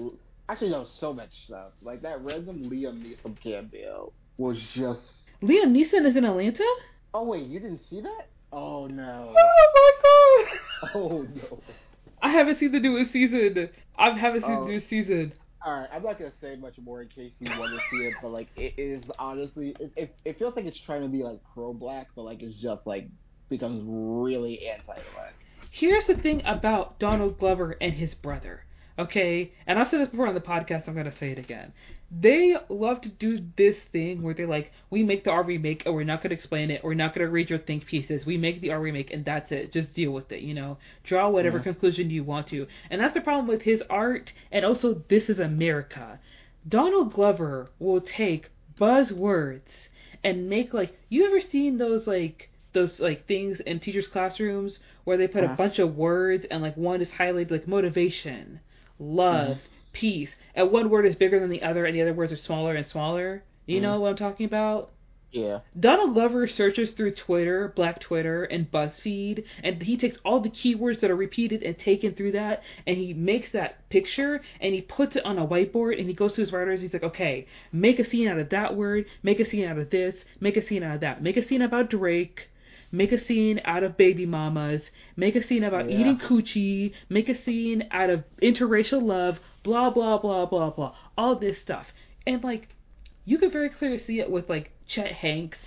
Actually, no, so much stuff. Like that random Liam Neeson cameo was just. Liam Neeson is in Atlanta? Oh wait, you didn't see that? Oh no. Oh my god! Oh no. I haven't seen the newest season. I haven't seen Oh. the newest season. All right, I'm not gonna say much more in case you want to see it, but like it is honestly, it, it, it feels like it's trying to be like pro-black, but like it's just like becomes really anti-black. Here's the thing about Donald Glover and his brother. Okay, and I've said this before on the podcast. I'm gonna say it again. They love to do this thing where they're like, "We make the R remake, and we're not gonna explain it. We're not gonna read your think pieces. We make the R remake, and that's it. Just deal with it. You know, draw whatever Yeah. conclusion you want to." And that's the problem with his art, and also This Is America. Donald Glover will take buzzwords and make like you ever seen those like those like things in teachers' classrooms where they put a Uh-huh. bunch of words and like one is highlighted like motivation, love, Uh-huh. peace, and one word is bigger than the other and the other words are smaller and smaller. You Mhm. know what I'm talking about? Yeah. Donald Glover searches through Twitter, Black Twitter, and BuzzFeed, and he takes all the keywords that are repeated and taken through that, and he makes that picture, and he puts it on a whiteboard, and he goes to his writers, he's like, okay, make a scene out of that word, make a scene out of this, make a scene out of that, make a scene about Drake, make a scene out of baby mamas, make a scene about Yeah. eating coochie, make a scene out of interracial love, blah, blah, blah, blah, blah, all this stuff. And, like, you could very clearly see it with like Chet Hanks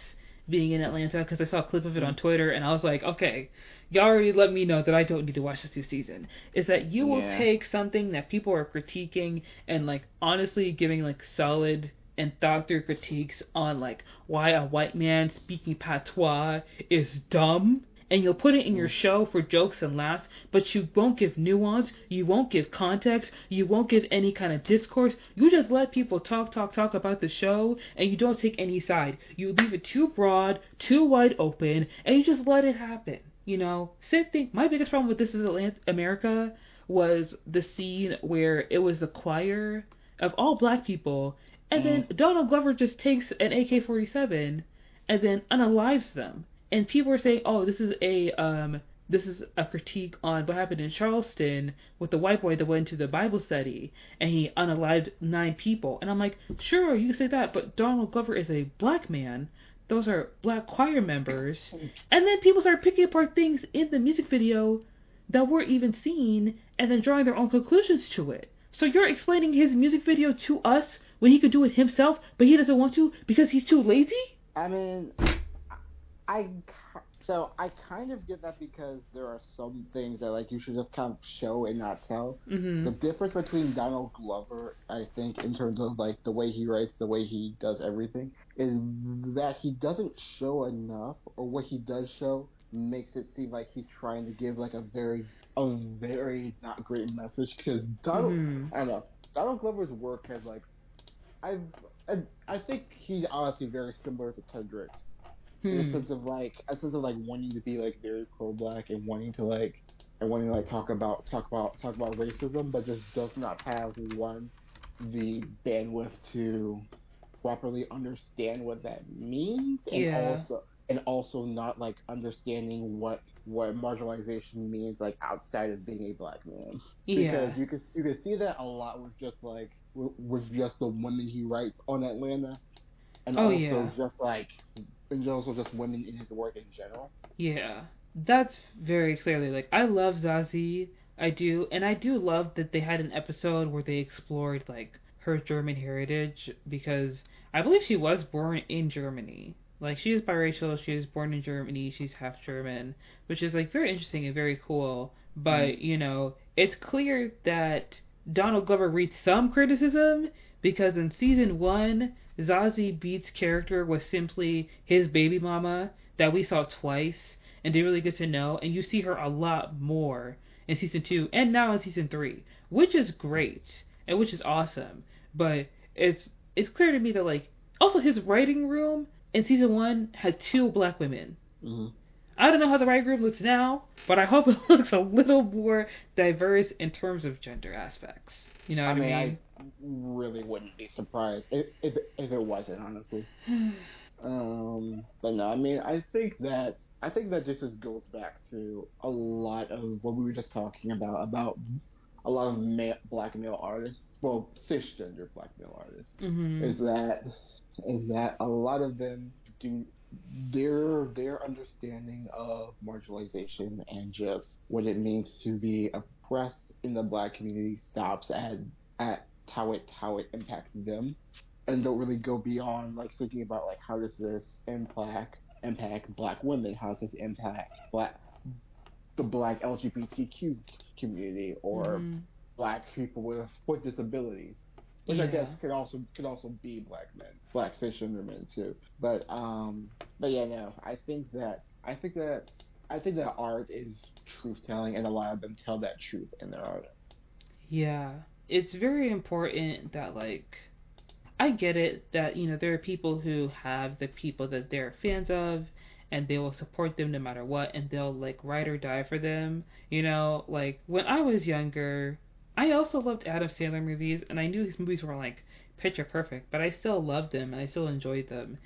being in Atlanta because I saw a clip of it on Twitter and I was like, okay, y'all already let me know that I don't need to watch this new season. Is that you will take something that people are critiquing and like honestly giving like solid and thought through critiques on like why a white man speaking patois is dumb and you'll put it in your mm. show for jokes and laughs, but you won't give nuance, you won't give context, you won't give any kind of discourse. You just let people talk, talk, talk about the show, and you don't take any side. You leave it too broad, too wide open, and you just let it happen. You know, same thing. My biggest problem with This Is Atlant- America was the scene where it was the choir of all black people, and then Donald Glover just takes an AK-47 and then unalives them. And people are saying, "Oh, this is a um, this is a critique on what happened in Charleston with the white boy that went to the Bible study and he unalived nine people." And I'm like, "Sure, you can say that, but Donald Glover is a black man. Those are black choir members." And then people start picking apart things in the music video that weren't even seen and then drawing their own conclusions to it. So you're explaining his music video to us when he could do it himself, but he doesn't want to because he's too lazy? I mean, I So I kind of get that because there are some things that like you should just kind of show and not tell. Mm-hmm. The difference between Donald Glover, I think, in terms of like the way he writes, the way he does everything, is that he doesn't show enough, or what he does show makes it seem like he's trying to give like a very, a very not great message. Because Donald, Mhm. I don't know, Donald Glover's work has like, I've, I, I think he's honestly very similar to Kendrick in a Hmm. sense of like a sense of like wanting to be like very pro black and wanting to like and wanting to like talk about talk about talk about racism but just does not have one the bandwidth to properly understand what that means and Yeah. also and also not like understanding what what marginalization means like outside of being a black man Yeah. because you can you can see that a lot with just like with just the women he writes on Atlanta, and Oh, also yeah. just like and also just women in his work in general. Yeah, that's very clearly like I love Zazie, I do, and I do love that they had an episode where they explored like her German heritage because I believe she was born in Germany. Like she is biracial, she was born in Germany, she's half German, which is like very interesting and very cool. But mm. you know, it's clear that Donald Glover reads some criticism because in season one, Zazie Beetz' character was simply his baby mama that we saw twice and didn't really get to know, and you see her a lot more in season two and now in season three, which is great and which is awesome. But it's it's clear to me that like also his writing room in season one had two black women. Mm-hmm. I don't know how the writing room looks now, but I hope it looks a little more diverse in terms of gender aspects. You know what I I mean, mean? I really wouldn't be surprised if if, if it wasn't honestly. Um, but no, I mean, I think that I think that just just goes back to a lot of what we were just talking about about a lot of male, black male artists, well, cisgender black male artists. hmm is that is that a lot of them do their their understanding of marginalization and just what it means to be oppressed in the black community stops at at how it how it impacts them and don't really go beyond like thinking about like how does this impact impact black women how does this impact black the black LGBTQ community or Mhm. black people with with disabilities, which I guess could also could also be black men, black cisgender men too. But um, but yeah, no, I think that I think that I think that art is truth telling, and a lot of them tell that truth in their art. Yeah, it's very important that like I get it that you know there are people who have the people that they're fans of and they will support them no matter what and they'll like ride or die for them. You know, like when I was younger, I also loved Adam Sandler movies and I knew his movies were like picture perfect, but I still loved them and I still enjoyed them.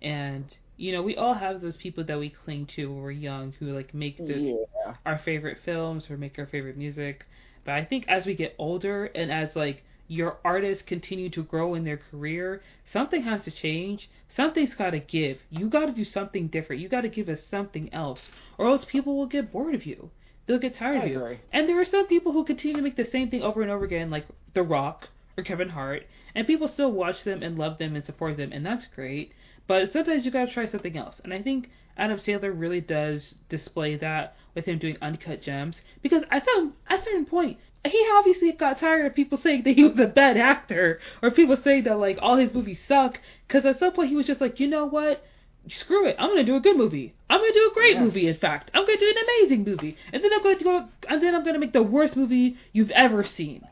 And you know, we all have those people that we cling to when we're young who like make the Yeah, our favorite films or make our favorite music. But I think as we get older and as like your artists continue to grow in their career, something has to change. Something's got to give. You got to do something different. You got to give us something else, or else people will get bored of you. They'll get tired I of you. agree. And there are some people who continue to make the same thing over and over again, like The Rock or Kevin Hart, and people still watch them and love them and support them, and that's great. But sometimes you gotta try something else, and I think Adam Sandler really does display that with him doing Uncut Gems, because at some at a certain point, he obviously got tired of people saying that he was a bad actor, or people saying that like all his movies suck, because at some point he was just like, you know what? Screw it. I'm gonna do a good movie. I'm gonna do a great Yeah. movie. In fact, I'm gonna do an amazing movie, and then I'm going to go, and then I'm gonna make the worst movie you've ever seen.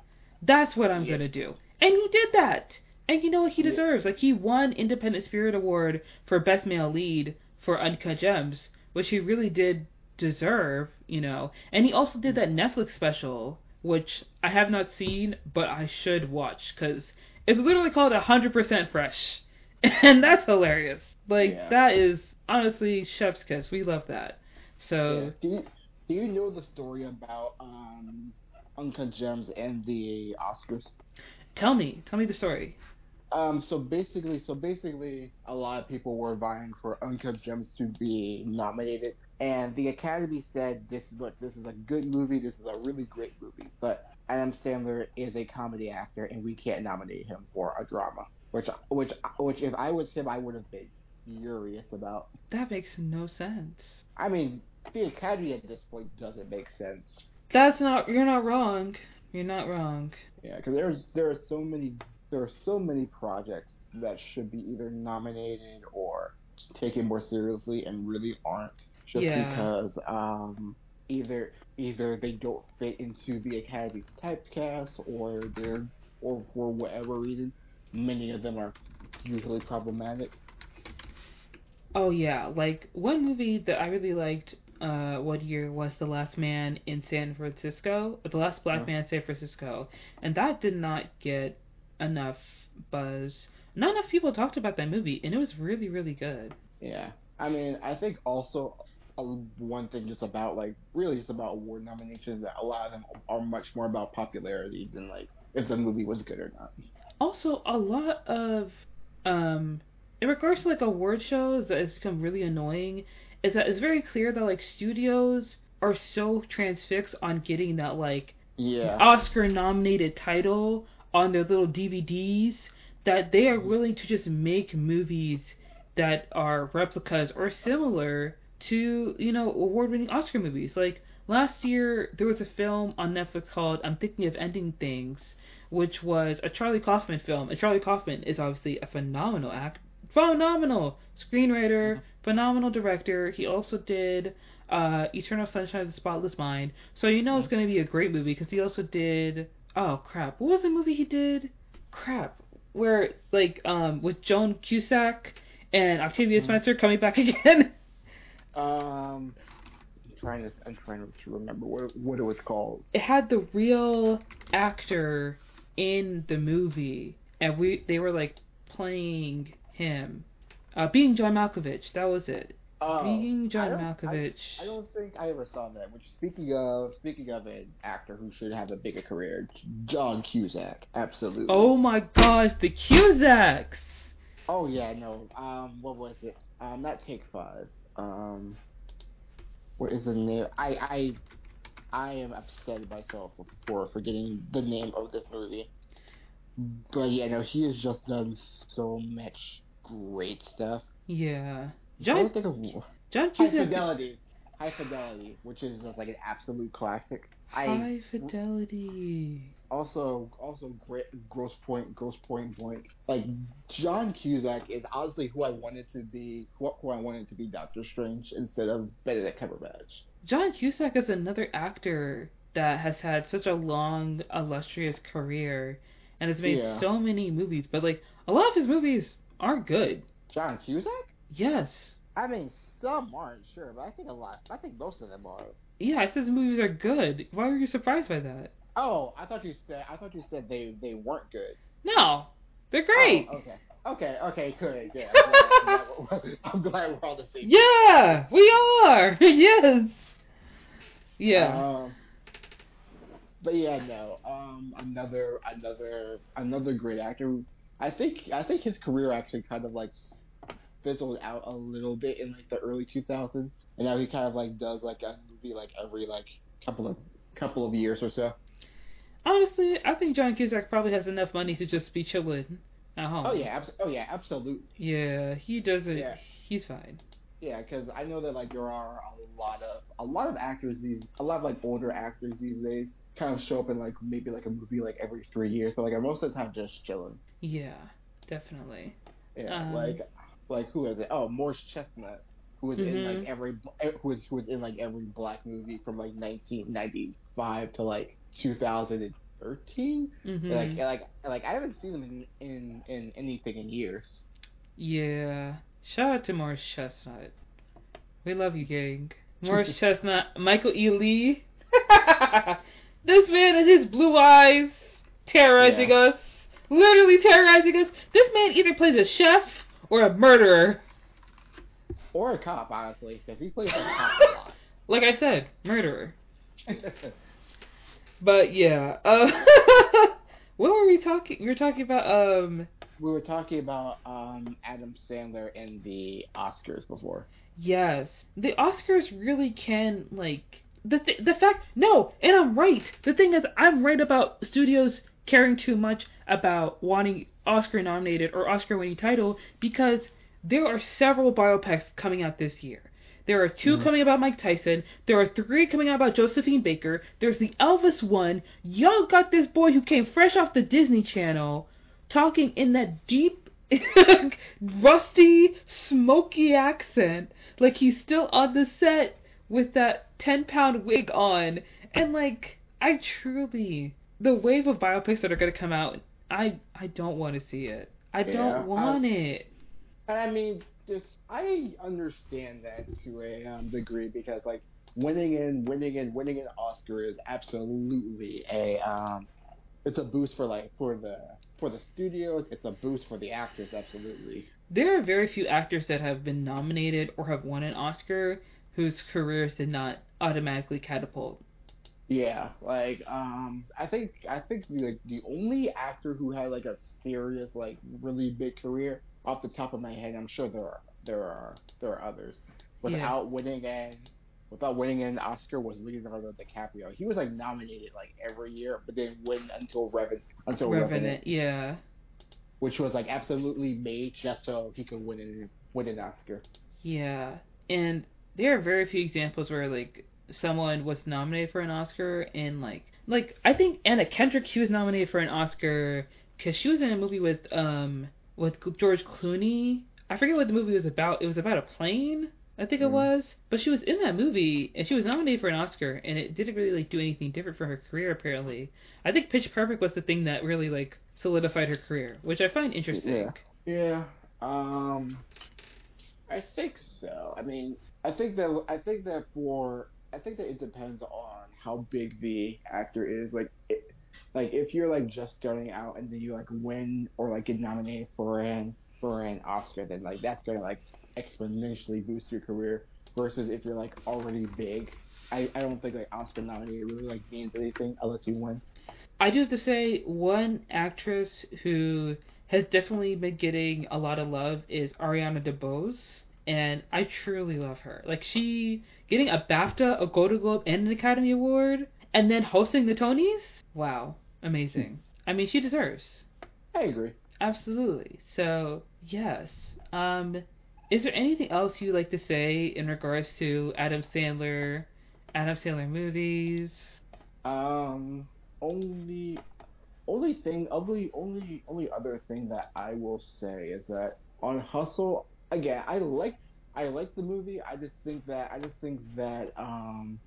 That's what I'm Yeah. gonna do. And he did that. And you know what he Yeah. deserves? Like he won Independent Spirit Award for Best Male Lead for Uncut Gems, which he really did deserve, you know. And he also did mm. that Netflix special, which I have not seen, but I should watch because it's literally called 100% Fresh, and that's hilarious. Like Yeah. that is honestly chef's kiss. We love that. So Yeah. Do you do you know the story about um Uncut Gems and the Oscars? tell me, tell me the story. Um, so basically, so basically, a lot of people were vying for Uncut Gems to be nominated, and the Academy said, "This is what this is a good movie. This is a really great movie." But Adam Sandler is a comedy actor, and we can't nominate him for a drama. Which, which, which, if I was him, I would have been furious about. That makes no sense. I mean, the Academy at this point doesn't make sense. That's not. You're not wrong. You're not wrong. Yeah, because there's there are so many there are so many projects that should be either nominated or taken more seriously and really aren't just Yeah. because um either either they don't fit into the Academy's typecast or they're or for whatever reason many of them are usually problematic. Oh yeah, like one movie that I really liked uh one year was The Last Man in San Francisco, The Last Black Oh. Man in San Francisco, and that did not get enough buzz. Not enough people talked about that movie, and it was really really good. Yeah. I mean, I think also uh, one thing just about like really just about award nominations that a lot of them are much more about popularity than like if the movie was good or not. Also, a lot of um in regards to like award shows that has become really annoying is that it's very clear that like studios are so transfixed on getting that like Yeah. Oscar nominated title on their little DVDs that they are willing to just make movies that are replicas or similar to, you know, award winning Oscar movies. Like last year there was a film on Netflix called I'm Thinking of Ending Things, which was a Charlie Kaufman film. And Charlie Kaufman is obviously a phenomenal act phenomenal screenwriter, phenomenal director. He also did uh, Eternal Sunshine of the Spotless Mind. So you know it's going to be a great movie because he also did. Oh crap! What was the movie he did? Crap, where like um with Joan Cusack and Octavia Mhm. Spencer coming back again. Um, I'm trying to I'm trying to remember what what it was called. it had the real actor in the movie, and we they were like playing him, uh, being John Malkovich. That was it. Oh, being John don't- Malkovich. I, I don't think I ever saw that. Which speaking of speaking of an actor who should have a bigger career, John Cusack, absolutely. Oh my gosh, the Cusacks! Oh yeah, no. Um, what was it? Um, not Take Five. Um, what is the name? I I I am upset at myself for forgetting the name of this movie. But yeah, no, he has just done so much great stuff. Yeah. I John don't think of John High. Fidelity. High Fidelity, which is just like an absolute classic. I High fidelity. also also great Grosse Pointe Grosse Pointe Blank. Like John Cusack is honestly who I wanted to be who, who I wanted to be Doctor Strange instead of Benedict Cumberbatch. John Cusack is another actor that has had such a long, illustrious career and has made Yeah. so many movies, but like a lot of his movies aren't good. John Cusack? Yes. I mean some aren't sure, but I think a lot I think most of them are. Yeah, I said his movies are good. Why were you surprised by that? Oh, I thought you said I thought you said they they weren't good. No, they're great. Oh, okay. Okay, okay, good. Yeah. I'm glad, I'm glad we're- I'm glad we're all the same. Yeah, we are. yes. Yeah. Um, but yeah, no. Um, another, another, another great actor. I think, I think his career actually kind of like fizzled out a little bit in like the early 2000s, and now he kind of like does like a movie like every like couple of couple of years or so. Honestly, I think John Cusack probably has enough money to just be chilling at home. Oh yeah, abs- oh yeah, absolutely. Yeah, he doesn't. Yeah. He's fine. Yeah, because I know that like there are a lot of a lot of actors these a lot of like older actors these days kind of show up in like maybe like a movie like every three years, but like I'm most of the time just chilling. Yeah, definitely. Yeah, Um, like like who is it? Oh, Morris Chestnut, who was in Mhm. like every who was who was in like every black movie from like 1995 to like 2013. hmm Like like like I haven't seen him in, in in anything in years. Yeah. Shout out to Morris Chestnut. We love you, gang. Morris Chestnut, Michael E. Lee. this man and his blue eyes terrorizing us. Literally terrorizing us. This man either plays a chef or a murderer. Or a cop, honestly, because he plays a cop a lot. Like I said, murderer. But yeah. Uh, what were we talking? We were talking about um. we were talking about um Adam Sandler and the Oscars before. Yes, the Oscars really can like the th- the fact. No, and I'm right. The thing is, I'm right about studios caring too much about wanting Oscar nominated or Oscar winning title because there are several biopics coming out this year. There are 2 Mhm. coming about Mike Tyson. There are three coming out about Josephine Baker. There's the Elvis one. Y'all got this boy who came fresh off the Disney Channel talking in that deep, rusty, smoky accent. Like he's still on the set with that 10 pound wig on. And like, I truly, the wave of biopics that are going to come out, I, I don't want to see it. I Yeah, don't want it. And I mean, just I understand that to a um, degree because like winning and winning and winning an Oscar is absolutely a um, it's a boost for like for the for the studios. It's a boost for the actors, absolutely. There are very few actors that have been nominated or have won an Oscar whose careers did not automatically catapult. Yeah, like um, I think I think the like, the only actor who had like a serious like really big career off the top of my head, I'm sure there are there are there are others without winning an without winning an Oscar was Leonardo DiCaprio. He was like nominated like every year, but didn't win until Revenant until Revenant, Revenant, yeah. which was like absolutely made just so he could win an win an Oscar. Yeah. And there are very few examples where like someone was nominated for an Oscar and like like I think Anna Kendrick she was nominated for an Oscar cuz she was in a movie with um with George Clooney. I forget what the movie was about. It was about a plane. I think it Mm. was. But she was in that movie and she was nominated for an Oscar and it didn't really like do anything different for her career apparently. I think Pitch Perfect was the thing that really like solidified her career, which I find interesting. Yeah. Yeah. Um I think so. I mean, I think that I think that for I think that it depends on how big the actor is. Like, it, like if you're like just starting out and then you like win or like get nominated for an for an Oscar, then like that's gonna like exponentially boost your career. Versus if you're like already big, I I don't think like Oscar nominated really like means anything unless you win. I do have to say, one actress who has definitely been getting a lot of love is Ariana DeBose, and I truly love her. Like she getting a BAFTA, a Golden Globe, and an Academy Award, and then hosting the Tonys. Wow, amazing. I mean, she deserves I agree. absolutely. So yes. Um, is there anything else you'd like to say in regards to Adam Sandler, Adam Sandler movies? Um, only, only thing, only, only, only other thing that I will say is that on Hustle, again, I like, I like the movie. I just think that, I just think that, um,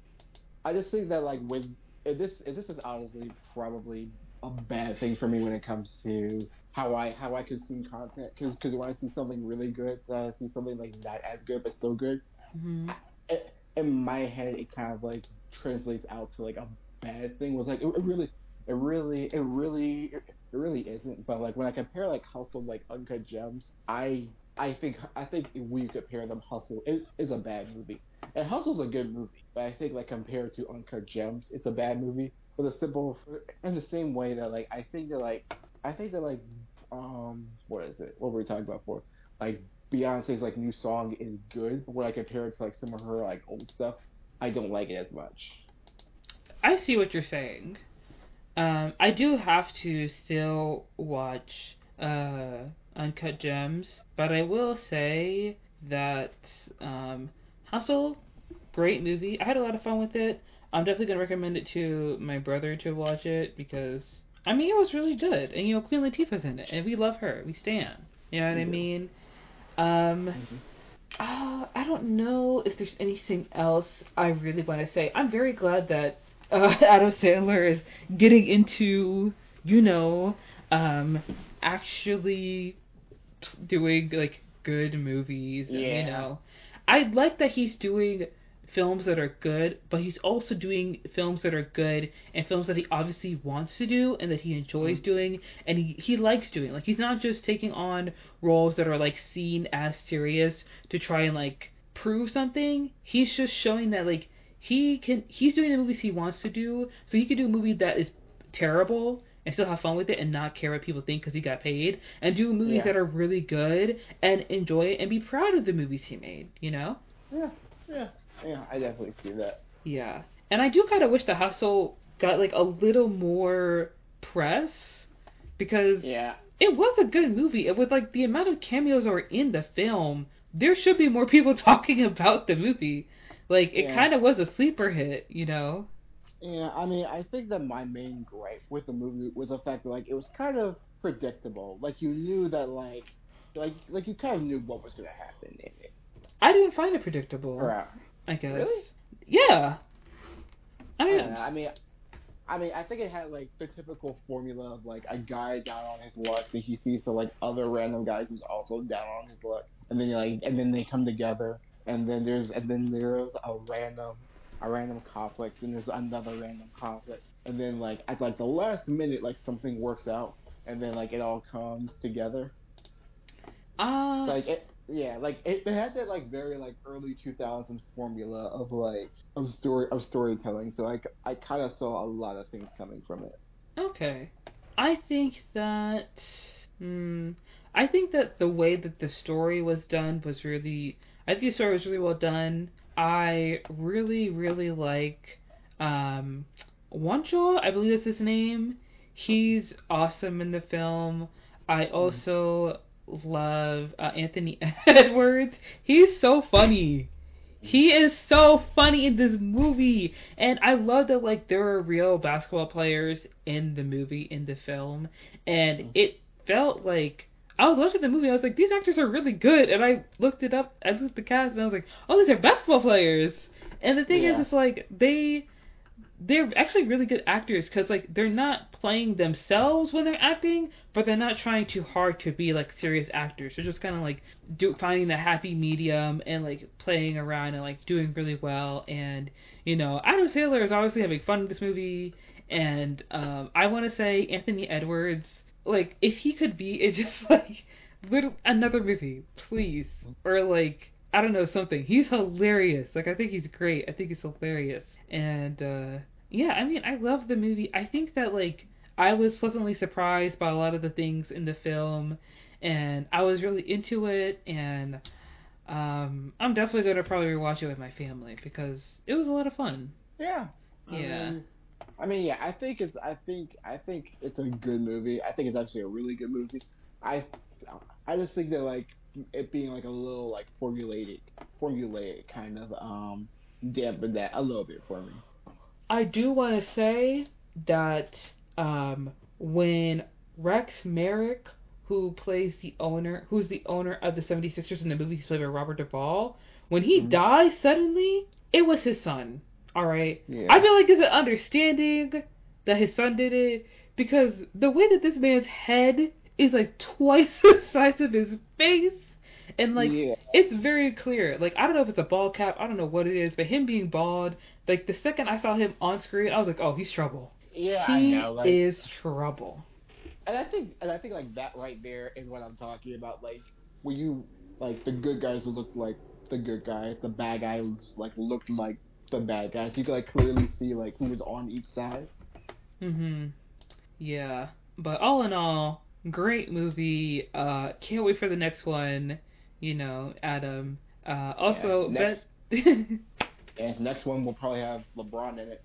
I just think that like with this, this is honestly probably a bad thing for me when it comes to how I how I consume content. Because because when I see something really good, uh, I see something like not as good but so good hmm in my head it kind of like translates out to like a bad thing. Was like it, it really it really it really it really isn't but like when i compare like hustle like uncut gems i i think i think we compare them hustle is is a bad movie and hustle's a good movie but i think like compared to uncut gems it's a bad movie for the simple in the same way that like i think that like i think that like um what is it what were we talking about for like Beyonce's like new song is good, but when I compare it to like some of her like old stuff, I don't like it as much. I see what you're saying. Um, I do have to still watch uh, Uncut Gems, but I will say that um, Hustle, great movie. I had a lot of fun with it. I'm definitely gonna recommend it to my brother to watch it because I mean it was really good, and you know Queen Latifah's in it, and we love her. We stand. You know what I mean? Um, uh, I don't know if there's anything else I really want to say. I'm very glad that uh, Adam Sandler is getting into, you know, um, actually doing like good movies. and, Yeah. You know, I like that he's doing films that are good, but he's also doing films that are good and films that he obviously wants to do and that he enjoys Mhm. doing and he, he likes doing. Like he's not just taking on roles that are like seen as serious to try and like prove something. He's just showing that like he can he's doing the movies he wants to do, so he can do a movie that is terrible and still have fun with it and not care what people think because he got paid, and do movies Yeah. that are really good and enjoy it and be proud of the movies he made. You know? Yeah, yeah, yeah. I definitely see that. Yeah. And I do kind of wish the hustle got like a little more press because Yeah. it was a good movie. It was like the amount of cameos that were in the film. There should be more people talking about the movie. Like it Yeah. kind of was a sleeper hit, you know. Yeah, I mean, I think that my main gripe with the movie was the fact that like it was kind of predictable. Like you knew that like like like you kind of knew what was gonna happen in it. I didn't find it predictable. Right. I guess. Really? Yeah. I mean, Uh, I mean, I mean, I think it had like the typical formula of like a guy down on his luck that he sees some like other random guy who's also down on his luck, and then like and then they come together, and then there's and then there's a random a random conflict, and there's another random conflict, and then like at like the last minute like something works out, and then like it all comes together. uh, Like it, yeah, like it, it had that like very like early 2000s formula of like of story of storytelling. So I, I kind of saw a lot of things coming from it. Okay. I think that. Hmm. I think that the way that the story was done was really. I think the story was really well done. I really, really like. Um. Juancho, I believe that's his name. He's awesome in the film. I also love uh, Anthony Edwards. He's so funny. He is so funny in this movie, and I love that like there are real basketball players in the movie in the film, and it felt like I was watching the movie. I was like, these actors are really good, and I looked it up. I looked at the cast, and I was like, oh, these are basketball players. And the thing Yeah. is, it's like they they're actually really good actors because like they're not playing themselves when they're acting, but they're not trying too hard to be like serious actors. They're just kind of like do finding the happy medium and like playing around and like doing really well. And you know, Adam Sandler is obviously having fun in this movie, and um, I want to say Anthony Edwards, like if he could be it just like little another movie, please, or like. I don't know something. He's hilarious. Like I think he's great. I think he's hilarious. And uh yeah, I mean, I love the movie. I think that like I was pleasantly surprised by a lot of the things in the film, and I was really into it. And um, I'm definitely gonna probably rewatch it with my family because it was a lot of fun. Yeah. Yeah. mean, I mean, yeah. I think it's. I think. I think it's a good movie. I think it's actually a really good movie. I. I just think that like it being like a little like formulated, formulaic kind of um dampened that a little bit for me. I do want to say that um, when Rex Merrick, who plays the owner, who's the owner of the 76ers in the movie, he's played by Robert Duvall, when he Mhm. dies suddenly, it was his son. All right. Yeah. I feel like there's an understanding that his son did it because the way that this man's head is like twice the size of his face, and like yeah. it's very clear. Like I don't know if it's a bald cap, I don't know what it is, but him being bald, like the second I saw him on screen, I was like, oh, he's trouble. Yeah, I he know. Like, is trouble. and I think, and I think like that right there is what I'm talking about. Like when you like the good guys who look like the good guys, the bad guys like looked like the bad guys. You could like clearly see like who was on each side. Mhm. Yeah, but all in all, great movie. Uh, can't wait for the next one. You know, Adam. Uh, also, Yeah, next- Ben- And next one will probably have LeBron in it.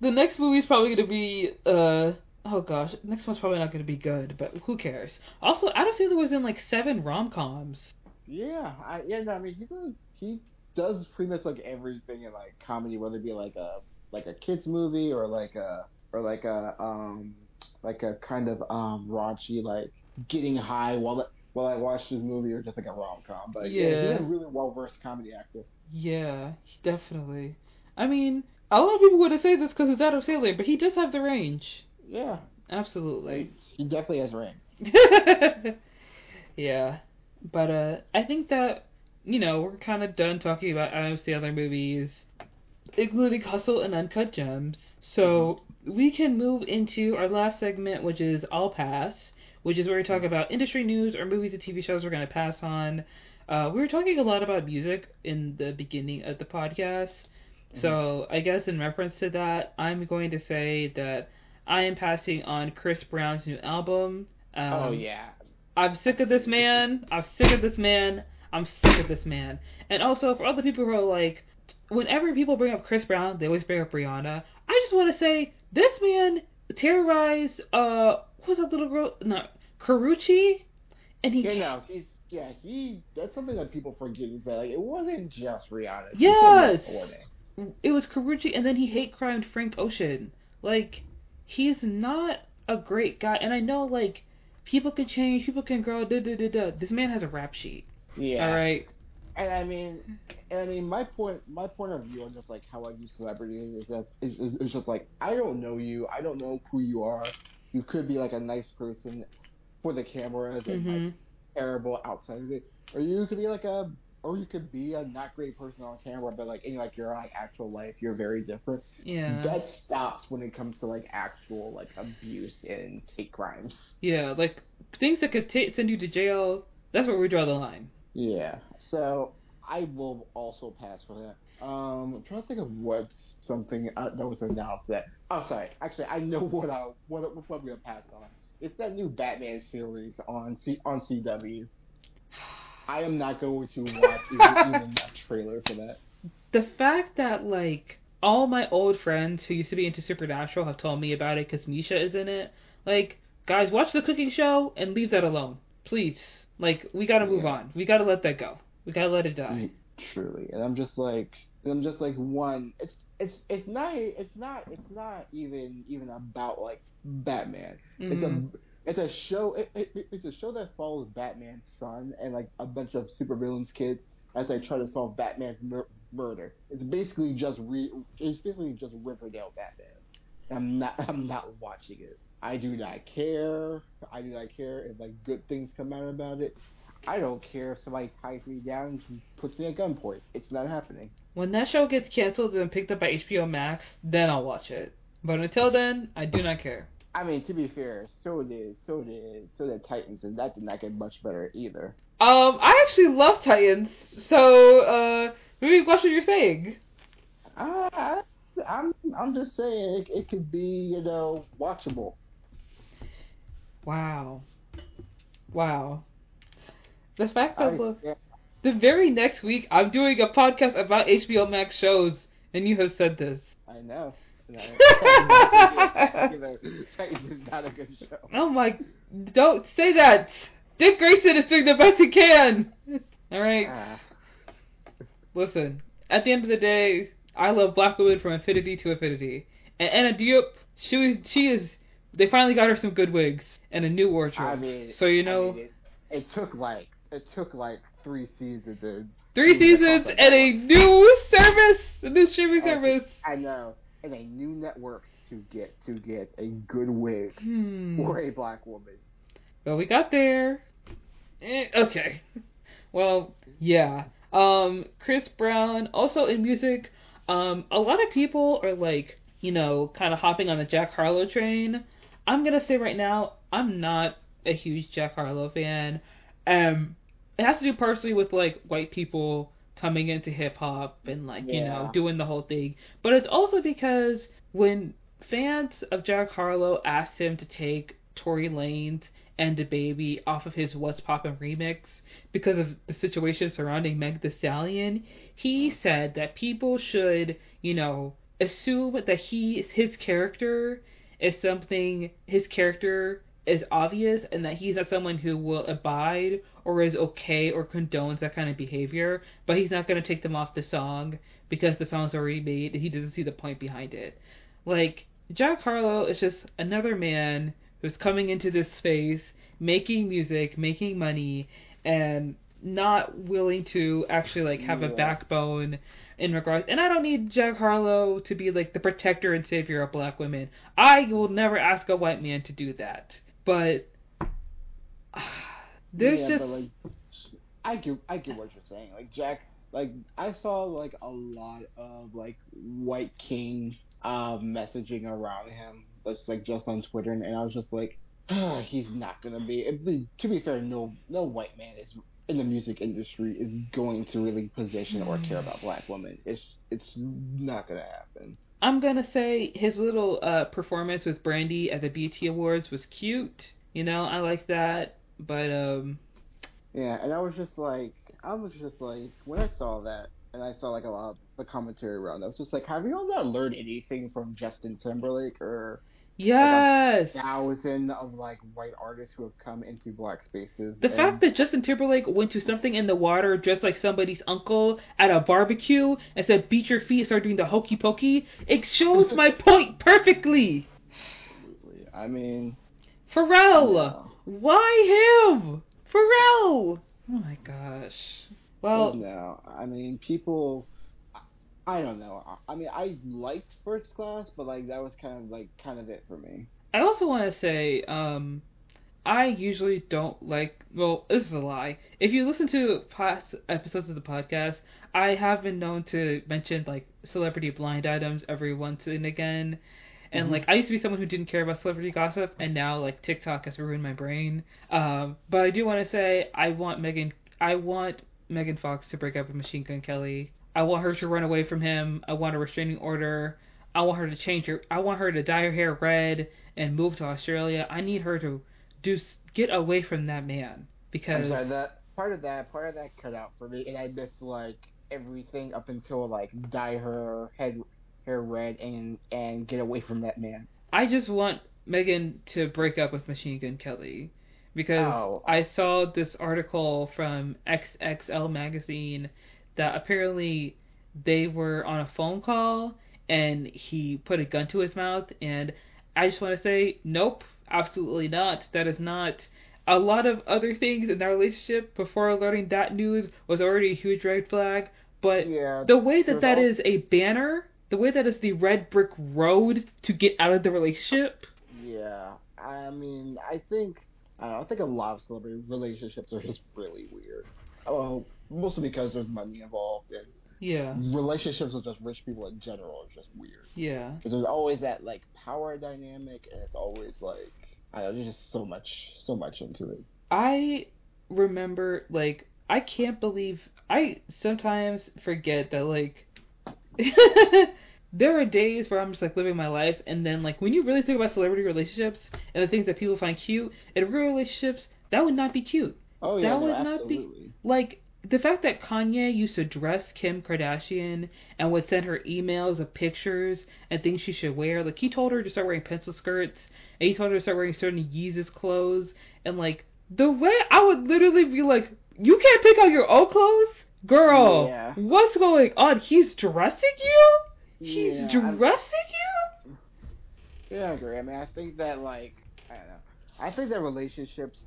the next movie's probably gonna be uh oh gosh, next one's probably not gonna be good, but who cares? Also, Adam Sandler was in like seven rom coms. Yeah, I yeah, no, I mean he he does pretty much like everything in like comedy, whether it be like a like a kids movie or like a or like a um like a kind of um raunchy like getting high while while I watch this movie or just like a rom com. But yeah, Yeah. he's a really well versed comedy actor. Yeah, definitely. I mean, a lot of people would have said this because it's Adam Sandler, but he does have the range. Yeah, Absolutely. he definitely has range. yeah, but uh, I think that you know we're kind of done talking about Adam other movies, including Hustle and Uncut Gems. So we can move into our last segment, which is All Pass, which is where we talk about industry news or movies and TV shows we're gonna pass on. Uh, we were talking a lot about music in the beginning of the podcast. So I guess in reference to that, I'm going to say that I am passing on Chris Brown's new album. Um, oh yeah, I'm sick of this man. I'm sick of this man. I'm sick of this man. And also for other people who are like, whenever people bring up Chris Brown, they always bring up Rihanna. I just want to say this man terrorized uh who's that little girl? No, Karrueche, and he. Yeah, no, he's yeah, he. That's something that people forget is that like it wasn't just Rihanna. Yes. It was Karrueche, and then he hate crimed Frank Ocean. Like, he's not a great guy, and I know like people can change, people can grow. Da da da da. This man has a rap sheet. Yeah. All right. And I mean, and I mean, my point, my point of view on just like how I view celebrities is that it's, it's just like I don't know you, I don't know who you are. You could be like a nice person for the cameras and Mhm. like terrible outside of it, or you could be like a, or you could be a not great person on camera, but like in like your like actual life, you're very different. Yeah. That stops when it comes to like actual like abuse and hate crimes. Yeah, like things that could ta send you to jail. That's where we draw the line. Yeah. So I will also pass for that. Um, I'm trying to think of what something uh, that was announced that. Oh, sorry. Actually, I know what I what what I'm gonna pass on. It's that new Batman series on C on CW. I am not going to watch even, even that trailer for that. The fact that like all my old friends who used to be into Supernatural have told me about it because Misha is in it. Like, guys, watch the cooking show and leave that alone, please. Like, we gotta move Yeah. on. We gotta let that go. We gotta let it die. Mm, Truly, and I'm just like, I'm just like one. It's it's it's not it's not it's not even even about like Batman. It's Mhm. a it's a show. It, it, it's a show that follows Batman's son and like a bunch of supervillains kids as they try to solve Batman's mur- murder. It's basically just re. It's basically just Riverdale Batman. I'm not. I'm not watching it. I do not care. I do not care if like good things come out about it. I don't care if somebody ties me down and puts me at gunpoint. It's not happening. When that show gets canceled and picked up by HBO Max, then I'll watch it. But until then, I do not care. I mean, to be fair, so did so did so did Titans, and that did not get much better either. Um, I actually love Titans, so uh, maybe watch what you're saying. Uh, I, I'm I'm just saying it, it could be you know watchable. Wow, wow. The fact that the, yeah, the very next week I'm doing a podcast about HBO Max shows, and you have said this. I know. And I- you know, is not a good show. Oh my! Don't say that. Dick Grayson is doing the best he can. All right. Ah, Listen, at the end of the day, I love black women from infinity to infinity. And Anna Diop, she was, she is. They finally got her some good wigs and a new wardrobe. I mean, so you I know, mean, it, it took like it took like three seasons to. three seasons and a new service, a new streaming And- service. I know, and a new network to get to get a good wig Hmm. for a black woman. But we got there. Eh, okay. Well, yeah. Um, Chris Brown, also in music, um, a lot of people are like, you know, kind of hopping on the Jack Harlow train. I'm gonna say right now, I'm not a huge Jack Harlow fan. Um, it has to do partially with like white people coming into hip hop and like you know doing the whole thing, but it's also because when fans of Jack Harlow asked him to take Tory Lanez and the baby off of his What's Poppin' remix because of the situation surrounding Meg the Stallion, he said that people should, you know, assume that he his character is something his character is obvious and that he's not someone who will abide or is okay or condones that kind of behavior, but he's not going to take them off the song because the song's already made and he doesn't see the point behind it. Like, Jack Harlow is just another man who's coming into this space, making music, making money, and not willing to actually like have a backbone in regards and I don't need Jack Harlow to be like the protector and savior of black women. I will never ask a white man to do that. But there's yeah, just but like, I get, I get what you're saying. Like Jack, like I saw like a lot of like white king uh, messaging around him, just like just on Twitter, and, and I was just like, ah, he's not gonna be. It, be- to be fair, no, no white man is in the music industry is going to really position or care about black women. It's, it's not gonna happen. I'm gonna say his little uh, performance with Brandy at the BET Awards was cute. You know, I like that. But um, Yeah, and I was just like, I was just like, when I saw that, and I saw like a lot of the commentary around, I was just like, have you all not learned anything from Justin Timberlake or Yes. thousand of like white artists who have come into black spaces. The and- fact that Justin Timberlake went to something in the water dressed like somebody's uncle at a barbecue and said, beat your feet, start doing the hokey pokey, it shows my point perfectly. Absolutely. I mean, Pharrell! no. Why him? Pharrell! Oh my gosh. Well, no. I mean, people. I- don't know. I mean, I liked First Class, but like that was kind of like kind of it for me. I also want to say, um, I usually don't like. Well, this is a lie. If you listen to past episodes of the podcast, I have been known to mention like celebrity blind items every once and again. And Mhm. like I used to be someone who didn't care about celebrity gossip, and now like TikTok has ruined my brain. Um, but I do want to say I want Megan. I want Megan Fox to break up with Machine Gun Kelly. I want her to run away from him. I want a restraining order. I want her to change her. I want her to dye her hair red and move to Australia. I need her to do get away from that man because. I'm sorry that part of that part of that cut out for me, and I missed like everything up until like dye her head hair red and and get away from that man. I just want Megan to break up with Machine Gun Kelly because Oh. I saw this article from XXL magazine that apparently they were on a phone call and he put a gun to his mouth and I just want to say nope, absolutely not. That is not a lot of other things in their relationship before learning that news was already a huge red flag, but Yeah. the way that that al- is a banner, the way that is the red brick road to get out of the relationship. Yeah. I mean, I think I don't know, I think a lot of celebrity relationships are just really weird. Well, mostly because there's money involved and Yeah, relationships with just rich people in general are just weird. yeah. Because there's always that like power dynamic, and it's always like I don't know, there's just so much, so much into it. I remember like I can't believe I sometimes forget that like there are days where I'm just like living my life and then like when you really think about celebrity relationships and the things that people find cute in real relationships that would not be cute. Oh yeah, That no, would not be- absolutely. Like the fact that Kanye used to dress Kim Kardashian and would send her emails of pictures and things she should wear. Like he told her to start wearing pencil skirts and he told her to start wearing certain Yeezus clothes and like the way I would literally be like, You can't pick out your own clothes? Girl, Yeah. what's going on? He's dressing you? He's Yeah, dressing I'm- you? Yeah, I agree. I mean, I think that like I don't know. I think that relationships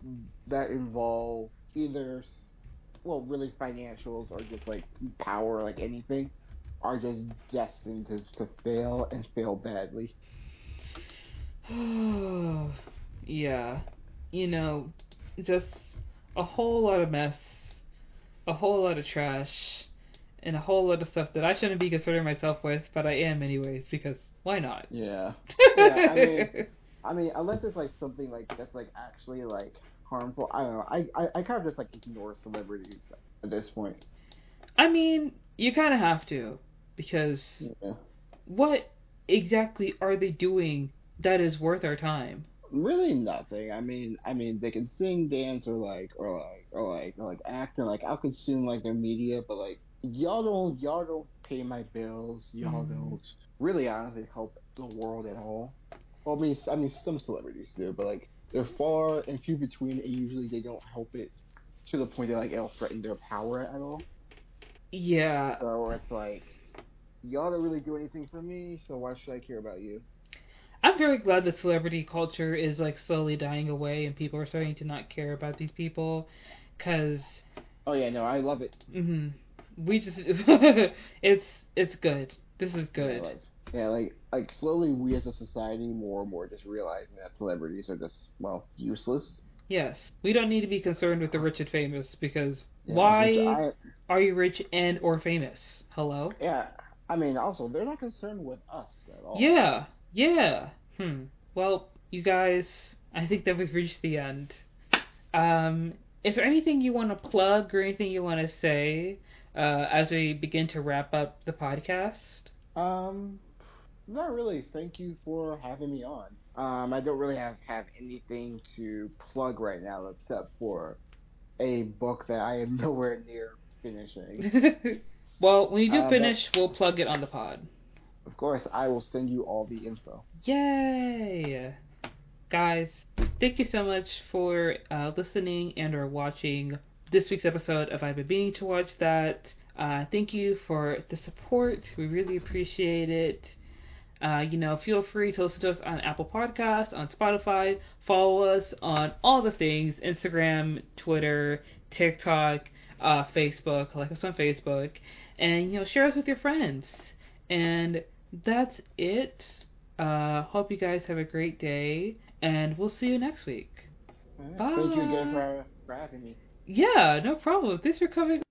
that involve either, well, really financials or just like power, like anything, are just destined to to fail and fail badly. yeah. You know, just a whole lot of mess, a whole lot of trash, and a whole lot of stuff that I shouldn't be concerning myself with, but I am anyways, because why not? Yeah. Yeah, I mean- I mean, unless it's like something like that's like actually like harmful. I don't know. I I, I kind of just like ignore celebrities at this point. I mean, you kind of have to, because Yeah. what exactly are they doing that is worth our time? Really nothing. I mean, I mean, they can sing, dance, or like, or like, or like, or like act, and like I'll consume like their media, but like y'all don't, y'all don't pay my bills. Y'all Mhm. don't really honestly help the world at all. Well, I mean, I mean, some celebrities do, but like they're far and few between, and usually they don't help it to the point that like it'll threaten their power at all. Yeah, So it's like y'all don't really do anything for me, so why should I care about you? I'm very glad that celebrity culture is like slowly dying away and people are starting to not care about these people, cause Oh yeah, no, I love it. hmm we just it's it's good. This is good. Yeah, like, like slowly we as a society more and more just realizing that celebrities are just well useless. Yes, we don't need to be concerned with the rich and famous because Yeah, why I, are you rich and or famous? Hello. yeah, I mean also they're not concerned with us at all. Yeah, yeah. Hmm. Well, you guys, I think that we've reached the end. Um, is there anything you want to plug or anything you want to say uh, as we begin to wrap up the podcast? Um, not really. Thank you for having me on. Um, I don't really have have anything to plug right now except for a book that I am nowhere near finishing. well, when you do Uh, but- finish, we'll plug it on the pod. Of course, I will send you all the info. Yay! Guys, thank you so much for uh, listening and or watching this week's episode of I've been meaning to watch that. Uh, thank you for the support. We really appreciate it. Uh, you know, feel free to listen to us on Apple Podcasts, on Spotify. Follow us on all the things Instagram, Twitter, TikTok, uh, Facebook. Like us on Facebook. And, you know, share us with your friends. And that's it. Uh, hope you guys have a great day. And we'll see you next week. Right. Thank you again for, for having me. Yeah, no problem. Thanks for coming